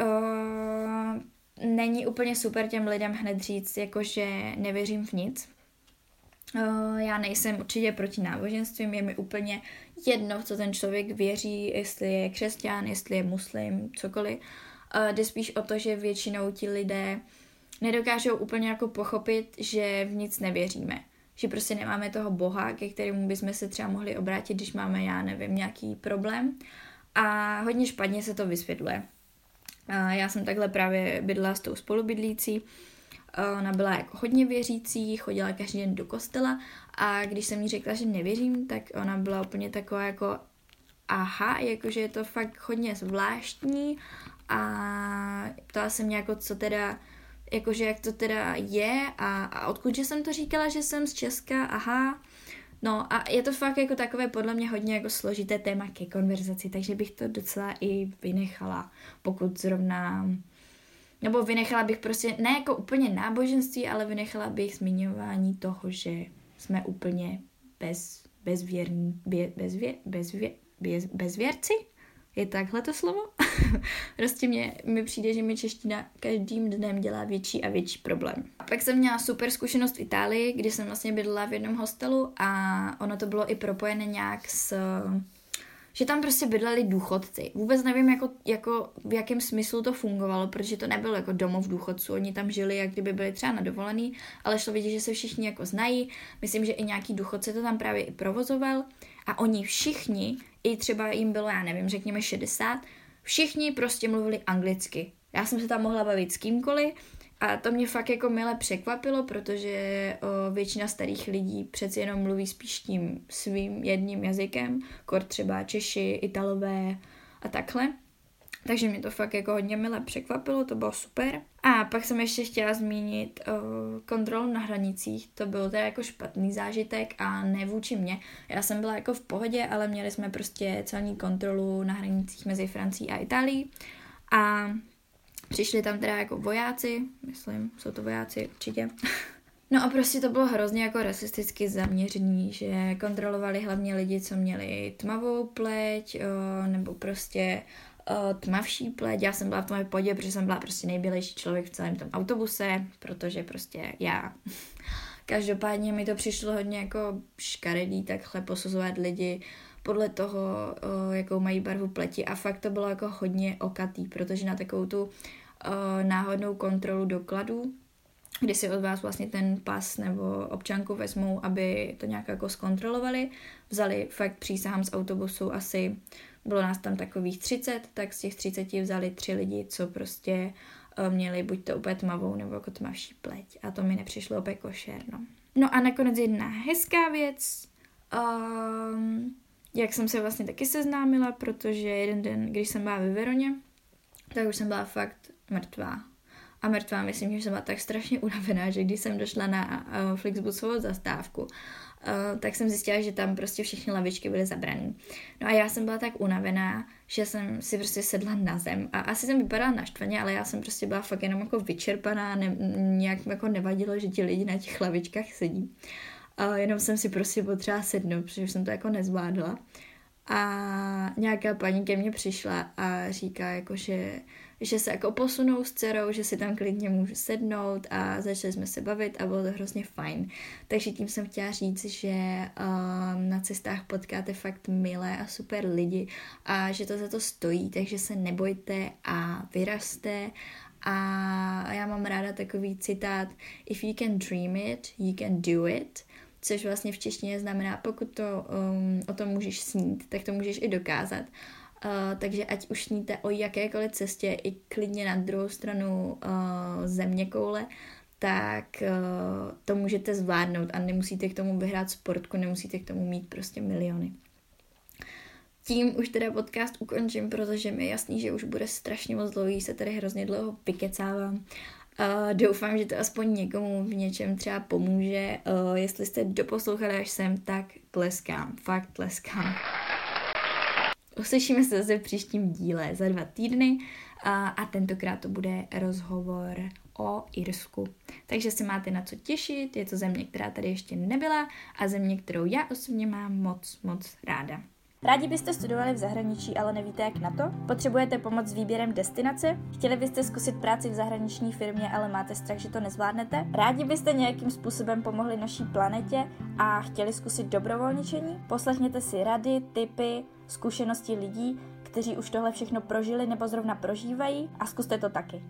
uh, není úplně super těm lidem hned říct, jakože nevěřím v nic. Uh, já nejsem určitě proti náboženstvím, je mi úplně jedno, co ten člověk věří, jestli je křesťan, jestli je muslim, cokoliv. Uh, jde spíš o to, že většinou ti lidé nedokážou úplně jako pochopit, že v nic nevěříme. Že prostě nemáme toho Boha, ke kterému bychom se třeba mohli obrátit, když máme, já nevím, nějaký problém. A hodně špatně se to vysvětluje. Uh, já jsem takhle právě bydla s tou spolubydlící, ona byla jako hodně věřící, chodila každý den do kostela a když jsem jí řekla, že nevěřím, tak ona byla úplně taková jako aha, jakože je to fakt hodně zvláštní a ptala se mě jako, co teda, jakože jak to teda je a, a odkud že jsem to říkala, že jsem z Česka, aha. No a je to fakt jako takové podle mě hodně jako složité téma ke konverzaci, takže bych to docela i vynechala, pokud zrovna nebo vynechala bych prostě, ne jako úplně náboženství, ale vynechala bych zmiňování toho, že jsme úplně bez, bezvěrní, bě, bezvě, bezvě, bez, bezvěrci? Je takhle to slovo? prostě mě, mi přijde, že mi čeština každým dnem dělá větší a větší problém. A pak jsem měla super zkušenost v Itálii, kdy jsem vlastně bydlela v jednom hostelu a ono to bylo i propojené nějak s že tam prostě bydleli důchodci. Vůbec nevím, jako, jako v jakém smyslu to fungovalo, protože to nebylo jako domov důchodců. Oni tam žili, jak kdyby byli třeba na dovolený, ale šlo vidět, že se všichni jako znají. Myslím, že i nějaký důchodce to tam právě i provozoval. A oni všichni, i třeba jim bylo, já nevím, řekněme 60, všichni prostě mluvili anglicky. já jsem se tam mohla bavit s kýmkoliv a to mě fakt jako mile překvapilo, protože o, většina starých lidí přeci jenom mluví spíš tím svým jedním jazykem, kor třeba Češi, Italové a takhle. Takže mě to fakt jako hodně milé překvapilo, to bylo super. A pak jsem ještě chtěla zmínit uh, kontrolu na hranicích. To byl teda jako špatný zážitek a ne vůči mě. Já jsem byla jako v pohodě, ale měli jsme prostě celní kontrolu na hranicích mezi Francií a Itálií. A přišli tam teda jako vojáci, myslím, jsou to vojáci určitě. No a prostě to bylo hrozně jako rasisticky zaměřený, že kontrolovali hlavně lidi, co měli tmavou pleť, o, nebo prostě uh, tmavší pleť, já jsem byla v tom podě, protože jsem byla prostě nejbělejší člověk v celém tom autobuse, protože prostě já. Každopádně mi to přišlo hodně jako škaredý takhle posuzovat lidi podle toho, uh, jakou mají barvu pleti a fakt to bylo jako hodně okatý, protože na takovou tu uh, náhodnou kontrolu dokladů, kdy si od vás vlastně ten pas nebo občanku vezmou, aby to nějak jako zkontrolovali. Vzali fakt přísahám z autobusu asi bylo nás tam takových 30, tak z těch 30 vzali tři lidi, co prostě uh, měli buď to úplně tmavou nebo jako tmavší pleť. A to mi nepřišlo úplně košer, no. No a nakonec jedna hezká věc, um, jak jsem se vlastně taky seznámila, protože jeden den, když jsem byla ve Veroně, tak už jsem byla fakt mrtvá. A mrtvá, myslím, že jsem byla tak strašně unavená, že když jsem došla na uh, Flixbusovou zastávku, uh, tak jsem zjistila, že tam prostě všechny lavičky byly zabrané. No a já jsem byla tak unavená, že jsem si prostě sedla na zem a asi jsem vypadala naštvaně, ale já jsem prostě byla fakt jenom jako vyčerpaná, ne, nějak jako nevadilo, že ti lidi na těch lavičkách sedí. Uh, jenom jsem si prostě potřeba sednout, protože jsem to jako nezvládla. A nějaká paní ke mně přišla a říká jako, že že se jako posunou s dcerou, že si tam klidně můžu sednout a začali jsme se bavit a bylo to hrozně fajn. Takže tím jsem chtěla říct, že um, na cestách potkáte fakt milé a super lidi a že to za to stojí, takže se nebojte a vyraste a já mám ráda takový citát If you can dream it, you can do it což vlastně v češtině znamená, pokud to um, o tom můžeš snít, tak to můžeš i dokázat. Uh, takže ať už sníte o jakékoliv cestě, i klidně na druhou stranu uh, země koule, tak uh, to můžete zvládnout a nemusíte k tomu vyhrát sportku, nemusíte k tomu mít prostě miliony. Tím už teda podcast ukončím, protože mi je jasný, že už bude strašně moc dlouhý, se tady hrozně dlouho vykecávám. Uh, doufám, že to aspoň někomu v něčem třeba pomůže. Uh, jestli jste doposlouchali až sem, tak tleskám, fakt tleskám. Uslyšíme se zase v příštím díle za dva týdny a, a tentokrát to bude rozhovor o Irsku. Takže se máte na co těšit, je to země, která tady ještě nebyla a země, kterou já osobně mám moc, moc ráda. Rádi byste studovali v zahraničí, ale nevíte jak na to? Potřebujete pomoc s výběrem destinace? Chtěli byste zkusit práci v zahraniční firmě, ale máte strach, že to nezvládnete? Rádi byste nějakým způsobem pomohli naší planetě a chtěli zkusit dobrovolničení? Poslechněte si rady, tipy, zkušenosti lidí, kteří už tohle všechno prožili nebo zrovna prožívají a zkuste to taky.